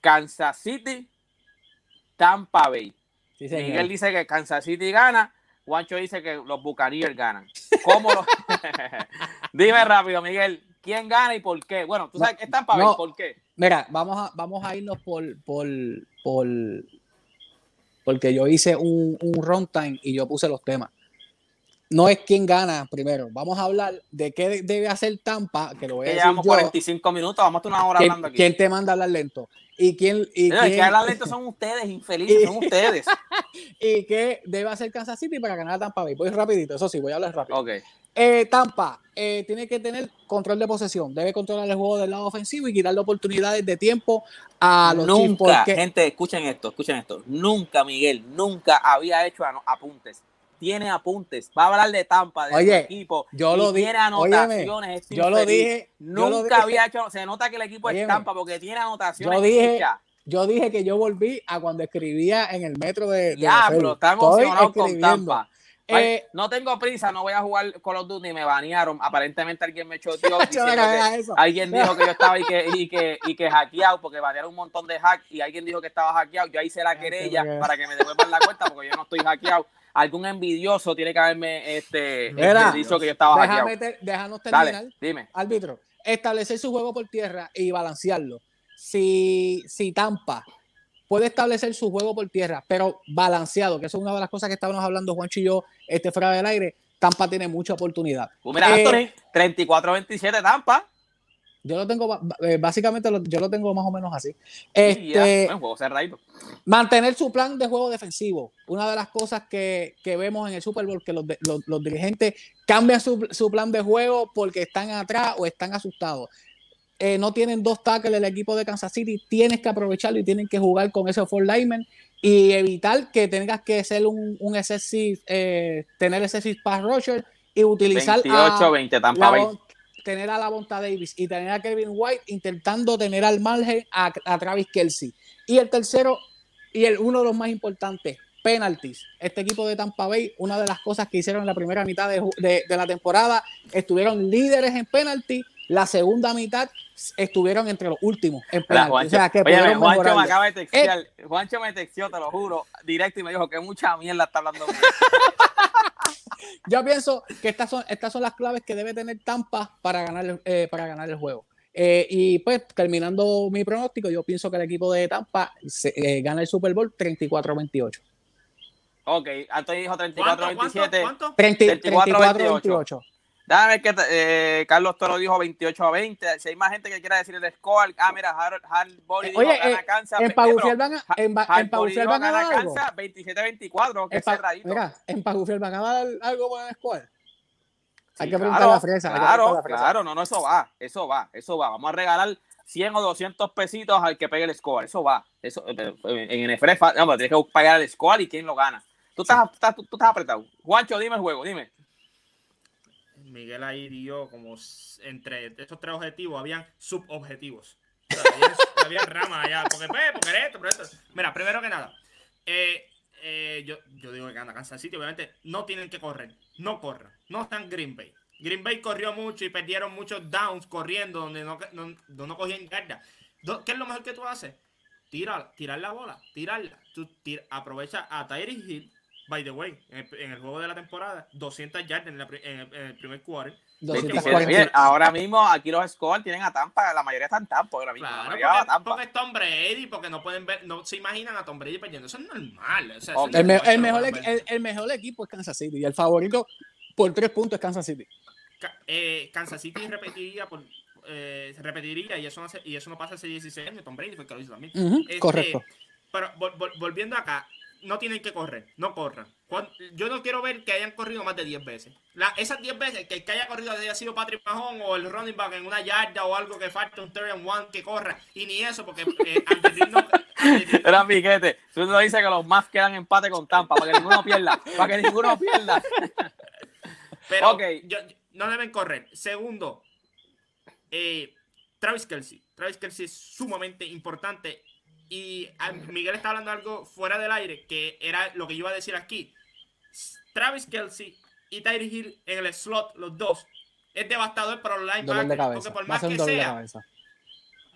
Kansas City, Tampa Bay. Miguel dice que Kansas City gana. Juancho dice que los Buccaneers ganan. ¿Cómo lo... Dime rápido, Miguel, ¿quién gana y por qué? Bueno, tú sabes que es Tampa Bay, ¿por qué? Mira, vamos a, vamos a irnos por, por, por porque yo hice un, un runtime y yo puse los temas. No es quién gana primero. Vamos a hablar de qué debe hacer Tampa, que lo voy a decir llevamos 45 minutos, vamos a una hora hablando aquí. ¿Quién te manda a hablar lento? ¿Y quién, y no, que hablar lento son ustedes, infelices, son ustedes. ¿Y qué debe hacer Kansas City para ganar a Tampa Bay? Voy rapidito, eso sí, voy a hablar rápido. Ok. Eh, Tampa eh, tiene que tener control de posesión, debe controlar el juego del lado ofensivo y quitarle oportunidades de tiempo a los Nunca, gente, escuchen esto, escuchen esto. Nunca, Miguel, nunca había hecho apuntes. Tiene apuntes. Va a hablar de Tampa, de Oye, equipo. Yo lo tiene anotaciones. yo lo dije. Nunca había hecho. Se nota que el equipo es Tampa porque tiene anotaciones. Yo dije. Yo dije que yo volví a cuando escribía en el metro de. Ya, pero estamos con Tampa. Eh, no tengo prisa, no voy a jugar Call of Duty, me banearon. Aparentemente alguien me echó tío, alguien dijo que yo estaba y que, y que, y que hackeado porque banearon un montón de hacks y alguien dijo que estaba hackeado. Yo hice la querella para que me devuelvan la cuenta porque yo no estoy hackeado. Algún envidioso tiene que haberme este, este dicho que yo estaba hackeado. déjanos terminar. dime. Árbitro, establecer su juego por tierra y balancearlo. Si, si Tampa puede establecer su juego por tierra, pero balanceado, que eso es una de las cosas que estábamos hablando Juancho y yo este, fuera del aire. Tampa tiene mucha oportunidad. Pues mira, Eh, Anthony, 34-27 Tampa. Yo lo tengo, eh, básicamente lo- yo lo tengo más o menos así. Este, juego mantener su plan de juego defensivo. Una de las cosas que, que vemos en el Super Bowl, que los, los- los dirigentes cambian su, su plan de juego porque están atrás o están asustados. Eh, no tienen dos tackles el equipo de Kansas City, tienes que aprovecharlo y tienen que jugar con esos four linemen y evitar que tengas que ser un, un excessive, eh, tener excessive pass rusher y utilizar a- 28-20 Tampa Bay. Tener a la Bonta Davis y tener a Kevin White intentando tener al margen a, a Travis Kelsey. Y el tercero, y el uno de los más importantes, penalties. Este equipo de Tampa Bay, una de las cosas que hicieron en la primera mitad de, de- de la temporada, estuvieron líderes en penalty. La segunda mitad estuvieron entre los últimos en. Juancho, o sea, que pudieron Juancho me acaba de textear. Juancho me texteó, te lo juro, directo y me dijo que mucha mierda está hablando. Yo pienso que estas son, estas son las claves que debe tener Tampa para ganar, el- eh, para ganar el juego. Eh, y pues, terminando mi pronóstico, yo pienso que el equipo de Tampa se- eh, gana el Super Bowl 34-28. ok, Anthony dijo ¿Cuánto? 34-27. ¿Cuánto? 34-28. Déjame ver que eh, Carlos Toro dijo 28 a 20. Si hay más gente que quiera decir el score. Ah, mira, Harold, Harold Body dijo Oye, gana eh, Kansas. En Pagufiel pero van a, en, Pagufiel van a dar algo. Kansas 27-24, que En cerradito. mira, en Pagufiel van a dar algo por el score. hay Sí, que preguntarle claro, a la fresa. Claro, la fresa. claro, no, no, eso va, eso va, eso va. Vamos a regalar 100 o 200 pesitos al que pegue el score, eso va. Eso, eh, en NFL, pero tienes que pagar el score y quién lo gana. Tú estás, estás- tú, tú estás apretado. Juancho, dime el juego, dime. Miguel ahí dio como entre estos tres objetivos habían subobjetivos. O sea, había, había ramas allá. Porque, pues, porque esto, pero esto. Mira, primero que nada, eh, eh, yo, yo digo que gana Kansas City, obviamente no tienen que correr. No corran. No están Green Bay. Green Bay corrió mucho y perdieron muchos downs corriendo donde no, no, donde no cogían yarda. Do- ¿Qué es lo mejor que tú haces? Tirar, tirar la bola, tirarla. Tú tira- aprovecha a Tyree Hill, by the way, en el, en el juego de la temporada, 200 yardas en, la en el, en el primer quarter. 27. 240. Oye, ahora mismo aquí los scores tienen a Tampa, la mayoría están Tampa ahora mismo. la Claro, a porque, Tampa. porque es Tom Brady, porque no pueden ver, no se imaginan a Tom Brady perdiendo. Eso es normal. o sea, eso Ok. es El, me- mejor, el, mejor equipo es Kansas City y el favorito por tres puntos es Kansas City. Eh, Kansas City repetiría por eh, repetiría y eso no hace- y eso no pasa hace 16 años Tom Brady fue el que lo hizo también Este, correcto. pero vol- vol- volviendo acá no tienen que correr no corran yo no quiero ver que hayan corrido más de 10 veces La- esas 10 veces que el que haya corrido haya sido Patrick Mahon o el running back en una yarda o algo que falta un third and one que corra y ni eso porque eh, no- Era piquete. Tú no dices que los más quedan empate con Tampa para que ninguno pierda. Para que ninguno pierda. Pero Ok. yo- yo- no deben correr. Segundo, eh, Travis Kelsey. Travis Kelsey es sumamente importante. Y ah, Miguel está hablando algo fuera del aire, que era lo que yo iba a decir aquí. Travis Kelsey y Tyree Hill en el slot, los dos, es devastador para los linebackers. Porque por más que sea, cabeza.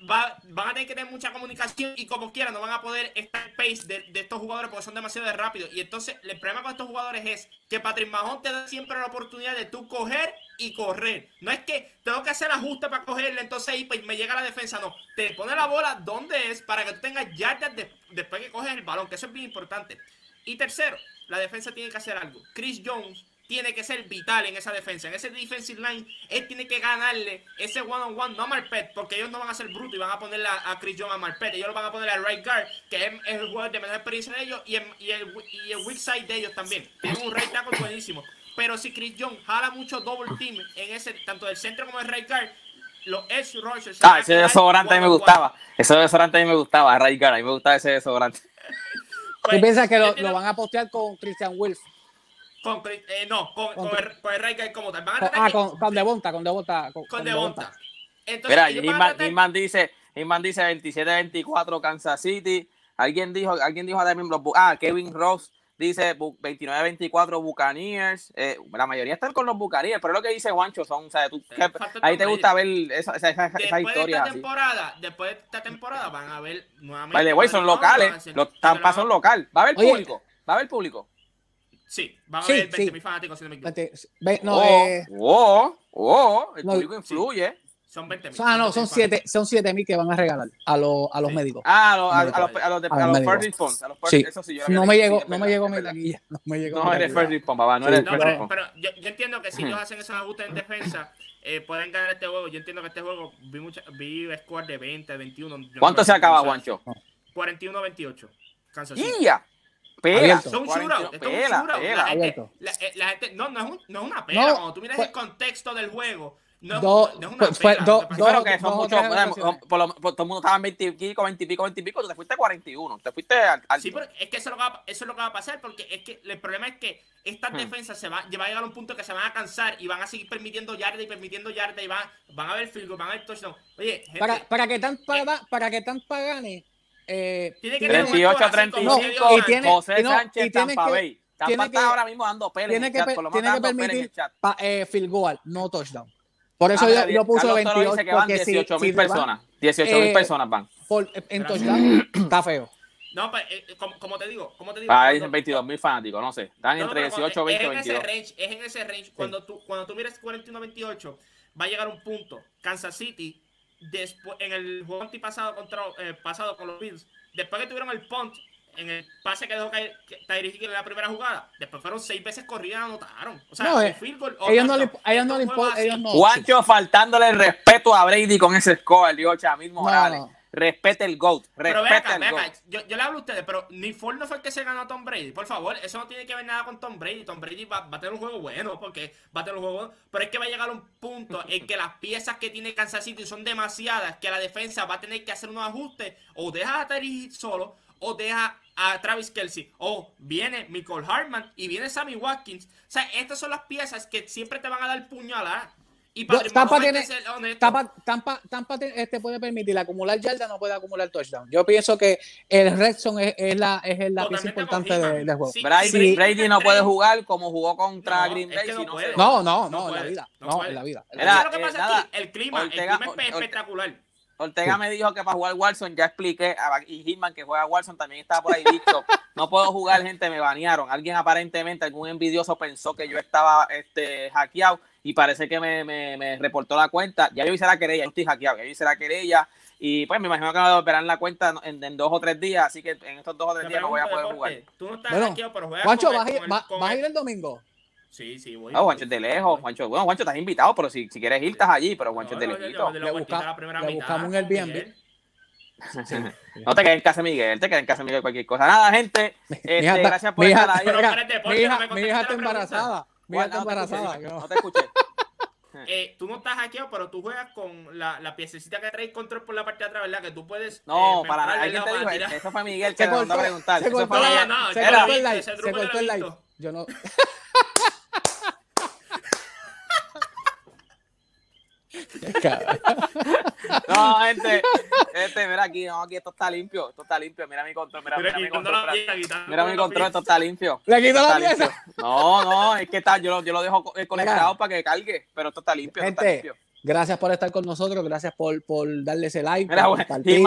Va- van a tener que tener mucha comunicación y como quiera no van a poder estar pace de, estos jugadores porque son demasiado rápidos. Y entonces el problema con estos jugadores es que Patrick Mahon te da siempre la oportunidad de tú coger y correr. No es que tengo que hacer ajuste para cogerle, entonces ahí pues, me llega la defensa. No, te pone la bola donde es para que tú tengas yardas de- después que coges el balón, que eso es bien importante. Y tercero, la defensa tiene que hacer algo. Chris Jones tiene que ser vital en esa defensa. En ese defensive line, él tiene que ganarle ese one-on-one, no a Marpet, porque ellos no van a ser brutos y van a ponerle a, a Chris Jones a Marpet. Ellos lo van a poner a right guard, que es, es el jugador de menor experiencia de ellos, y, el, y el weak side de ellos también. Tienen un right tackle buenísimo. Pero si Chris Jones jala mucho double team en ese, tanto del centro como del right guard, los edge rushers. Ah, ese desodorante a mí me gustaba. Ese desodorante a mí me gustaba, Ray Gara. A mí me gustaba ese desodorante. Pues, ¿Tú piensas que lo, lo van a postear con Christian Wilf? Con, Chris- eh, no, con, Con- con el, con el right guard como tal. Van a ah, con, con Devonta, con Devonta. Con, con Devonta. Entonces, Mira, dice, dice 27-24 Kansas City. Alguien dijo, alguien dijo también los ah, Kevin Ross dice bu- 29-24 Buccaneers. Eh, la mayoría están con los Buccaneers, pero lo que dice Juancho son, o sea, tú- que- ahí te gusta ver esa, esa, esa, después esa de historia esta así. temporada, después de esta temporada van a ver nuevamente. Son locales, los Tampa son local. Va a haber Oye. público, va a haber público. Sí, van a Sí, ver 20 sí. mil fanáticos si no me equivoco. No, oh, eh, oh, oh, el no, público sí. influye. Son 20 mil. Ah, no, son 7 son siete mil que van a regalar a, los a los Sí. médicos. Ah, a los, a, los, a los, de- A a los los médicos. first response. A los Sí. Eso sí, yo lo No me llegó, sí, no me llegó mi taquilla. No me llegó No eres first response, papá, no Sí, eres No, first pero, response. pero yo, yo entiendo que si ellos hacen esos ajustes en defensa, eh, pueden ganar este juego. Yo entiendo que este juego vi, mucha, vi score de 20, 21. yo no ¿Cuánto me se acaba, o sea, Juancho? 41-28. Kansas City. ¡Ya! Pela. Es un 41, shootout, esto es un pela, shootout. pela. La gente, Abierto. la, eh, la gente, no, no es, un- no es una pena. No, Cuando tú miras fue- el contexto del juego, no es, Dos- no es una lo que Sí, pasa- pero que son muchos. por por- todo el mundo estaba en 20 y pico, 20 y pico, 20 y pico. Tú te fuiste a 41. Te fuiste al. al- Sí, pero es que eso es, lo que va, eso es lo que va a pasar, porque es que el problema es que estas Hmm. defensas se va, va a llegar a un punto que se van a cansar y van a seguir permitiendo yarda y permitiendo yarda y van, van a ver field goal, van a ver touchdown. Oye, gente, Para, para que Eh. Tampa, para que Tampa gane, eh, Tiene que tiene- tener 38 a así como 35. medio y tiene- José y no, Sánchez, y tiene Tampa que- Bay. Tampa tiene está que- ahora mismo dando pele en tiene el que, chat. per- Por lo tiene que dando pele en el permitir chat. pa- eh, field goal, no touchdown. Por eso Ah, yo, yo puse Carlos Toro 28 dice que van porque si, 18 si mil te van personas. 18 mil eh, personas van. por- en touchdown, está feo. No, pues, eh, como, como te digo, como te digo. Ah, dicen 22 mil fanáticos, no sé. Están No, no, entre pero cuando- 18, 20 y es en ese 22. range, es en ese range. Cuando tú, cuando tú miras 41-28, va a llegar un punto. Kansas City, después, en el juego antipasado contra, eh, pasado con los Bills, después que tuvieron el punt, en el pase que dejó caer que- Tyreek en la primera jugada, después fueron seis veces corridas y anotaron. O sea, No, o eh, field goal ellos no le, ellos no le importa, ellos no. Faltándole el respeto a Brady con ese score, dijo Chamil Morales. No. Respete el GOAT. Pero acá, el. GOAT. Yo, yo le hablo a ustedes, pero ni Ford no fue el que se ganó a Tom Brady. Por favor, eso no tiene que ver nada con Tom Brady. Tom Brady va, va a tener un juego bueno, porque va a tener un juego bueno. Pero es que va a llegar un punto en que las piezas que tiene Kansas City son demasiadas, que la defensa va a tener que hacer unos ajustes. O deja a Terry solo, o deja a Travis Kelsey. O viene Michael Hartman y viene Sammy Watkins. O sea, estas son las piezas que siempre te van a dar puñalada. Y Patrick Tampa tiene-. Tampa, Tampa, Tampa te, este puede permitir acumular yarda, no puede acumular touchdown. Yo pienso que el red zone es, es la, es la pieza importante con de- del juego. Sí, Brady, Sí. Brady no puede jugar como jugó contra No, Green es Bay. que si no no se- No, no, No no, en la vida. no No, en la vida. en la Era- vida. ¿Sabes lo que eh, pasa nada, aquí? El clima, Ortega- el clima es Ortega- espectacular. Ortega me dijo que para jugar Watson, ya expliqué, a- y Hitman que juega Watson también estaba por ahí dicho, no puedo jugar, gente, me banearon. Alguien aparentemente, algún envidioso pensó que yo estaba este, hackeado y parece que me, me- me reportó la cuenta. Ya yo hice la querella, yo estoy hackeado, ya yo hice la querella y pues me imagino que me devolverán la cuenta en, en dos o tres días, así que en estos dos o tres días no voy a poder Deporte, jugar. Tú no estás Bueno, hackeado, pero juegas Juancho, con el- ¿vas a ir, con el- va- con vas a el- ir el domingo? Sí, sí, voy. No, Juancho es de lejos, Juancho. Bueno, Juancho, estás invitado, pero si, si quieres ir, estás allí, pero Juancho es de No, no, yo- lejito. Le busca- le buscamos un Airbnb. No te quedes en casa de Miguel, te quedes en casa de Miguel cualquier cosa. Nada, gente, este, Mi hija gracias por mi hija- estar ahí. Pero mira, mi hija- mi hija está pregunta. embarazada. Mi hija está no te escuché, embarazada. Yo- no te escuché. Eh, tú no estás hackeado, pero tú juegas con la, la piececita que trae control por la parte de atrás, ¿verdad? Que tú puedes. No, eh, para nada. ¿Alguien te dijo? para tirar. Eso fue Miguel que Se mandó a cortó, preguntar. se Eso cortó No, no, Se cortó el live. Se cortó el live. Yo no. Cabrón. No, gente, este, mira aquí, no, aquí esto está limpio, esto está limpio, mira mi control, mira, Mira, mira mi control, la mira, pieza, quitando mira mi control, esto está limpio. Le quito la pieza. No, no, es que está, yo lo, yo lo dejo eh, conectado para que cargue, pero esto está limpio, esto está limpio. Gracias por estar con nosotros, gracias por, por darle ese like. Mira,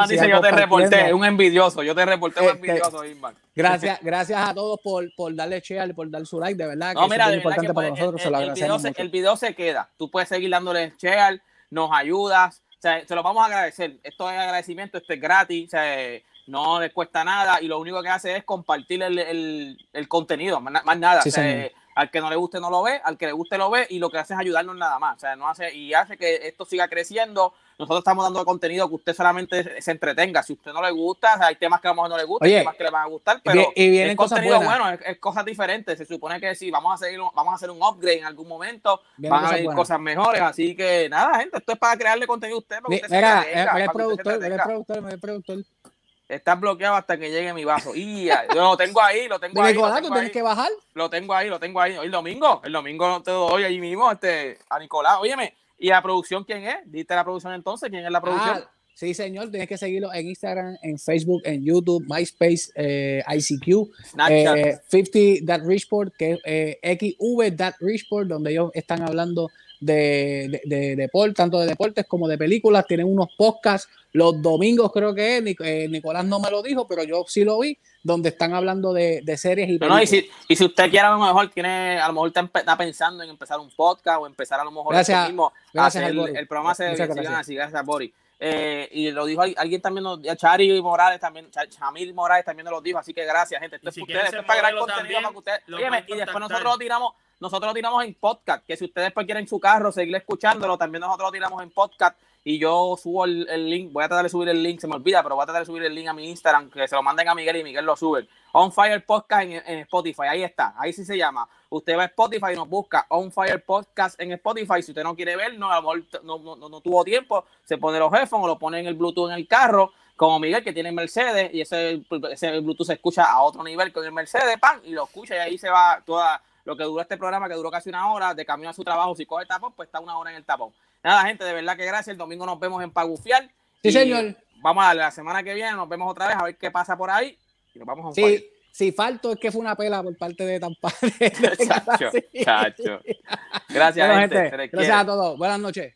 dice yo te reporté, un envidioso, yo te reporté un Este, envidioso. Gracias, gracias a todos por, por darle share, por dar su like, de verdad. No, que mira, es importante para pues, nosotros, el, se lo el video se, el video se queda. Tú puedes seguir dándole share, nos ayudas, o sea, se lo vamos a agradecer. Esto es agradecimiento, esto es gratis, o sea, no les cuesta nada y lo único que hace es compartir el, el- el contenido, más, más nada. Sí, o sea, señor. al que no le guste no lo ve, al que le guste lo ve y lo que hace es ayudarnos nada más. O sea, no hace y hace que esto siga creciendo. Nosotros estamos dando contenido que usted solamente se entretenga. Si a usted no le gusta, o sea, hay temas que a lo mejor no le gustan, Oye, temas que le van a gustar, pero y vienen es cosas contenido buenas. bueno, es, es cosas diferentes. Se supone que sí, vamos a seguir, vamos a hacer un upgrade en algún momento, Vienen van a venir cosas mejores. Así que nada, gente, esto es para crearle contenido a usted. Para que usted Mira, el se productor, el productor, el productor. Está bloqueado hasta que llegue mi vaso. Y yo lo tengo ahí, lo tengo ahí. Lo tengo tienes ahí, que bajar. lo tengo ahí, lo tengo ahí. El domingo, el domingo te doy ahí mismo este, a Nicolás. Óyeme, ¿y la producción quién es? Diste la producción entonces, ¿quién es la producción? Ah, Sí, señor, tienes que seguirlo en Instagram, en Facebook, en YouTube, MySpace, eh, ICQ, eh, 50 That Richport, que es eh, XV That Richport, donde ellos están hablando de, de, deporte, tanto de deportes como de películas. Tienen unos podcasts los domingos, creo que es. Eh, Nicolás no me lo dijo, pero yo sí lo vi, donde están hablando de, series y películas. y, si, y si usted quiere, a lo mejor tiene, a lo mejor está, pensando en empezar un podcast o empezar a lo mejor gracias, mismo. Gracias, el, programa se gracias. así. Gracias, Boris. Eh, y lo dijo alguien también, nos, Chari Morales también, Chamil Morales también nos lo dijo, así que gracias, gente. Esto es, ustedes, esto es para gran contenido para que ustedes. y después nosotros lo tiramos, nosotros lo tiramos en podcast, que si ustedes después quieren su carro seguir escuchándolo, también nosotros lo tiramos en podcast y yo subo el, link, voy a tratar de subir el link, se me olvida, pero voy a tratar de subir el link a mi Instagram, que se lo manden a Miguel y Miguel lo sube. On Fire Podcast en, Spotify, ahí está, ahí sí se llama. Usted va a Spotify y nos busca On Fire Podcast en Spotify. Si usted no quiere vernos, a lo mejor no, no, no, tuvo tiempo, se pone los headphones o lo pone en el Bluetooth en el carro, como Miguel que tiene Mercedes y ese, ese Bluetooth se escucha a otro nivel con el Mercedes, pan, y lo escucha y ahí se va toda lo que duró este programa, que duró casi una hora, de camino a su trabajo, si coge el tapón, pues está una hora en el tapón. Nada, gente, de verdad que gracias. El domingo nos vemos en Pagufial. Sí, señor. Vamos a la semana que viene, nos vemos otra vez a ver qué pasa por ahí y nos vamos a Sí, si falto es que fue una pela por parte de Tampa. chacho, chacho. Gracias, gente. Gracias a todos. Buenas noches.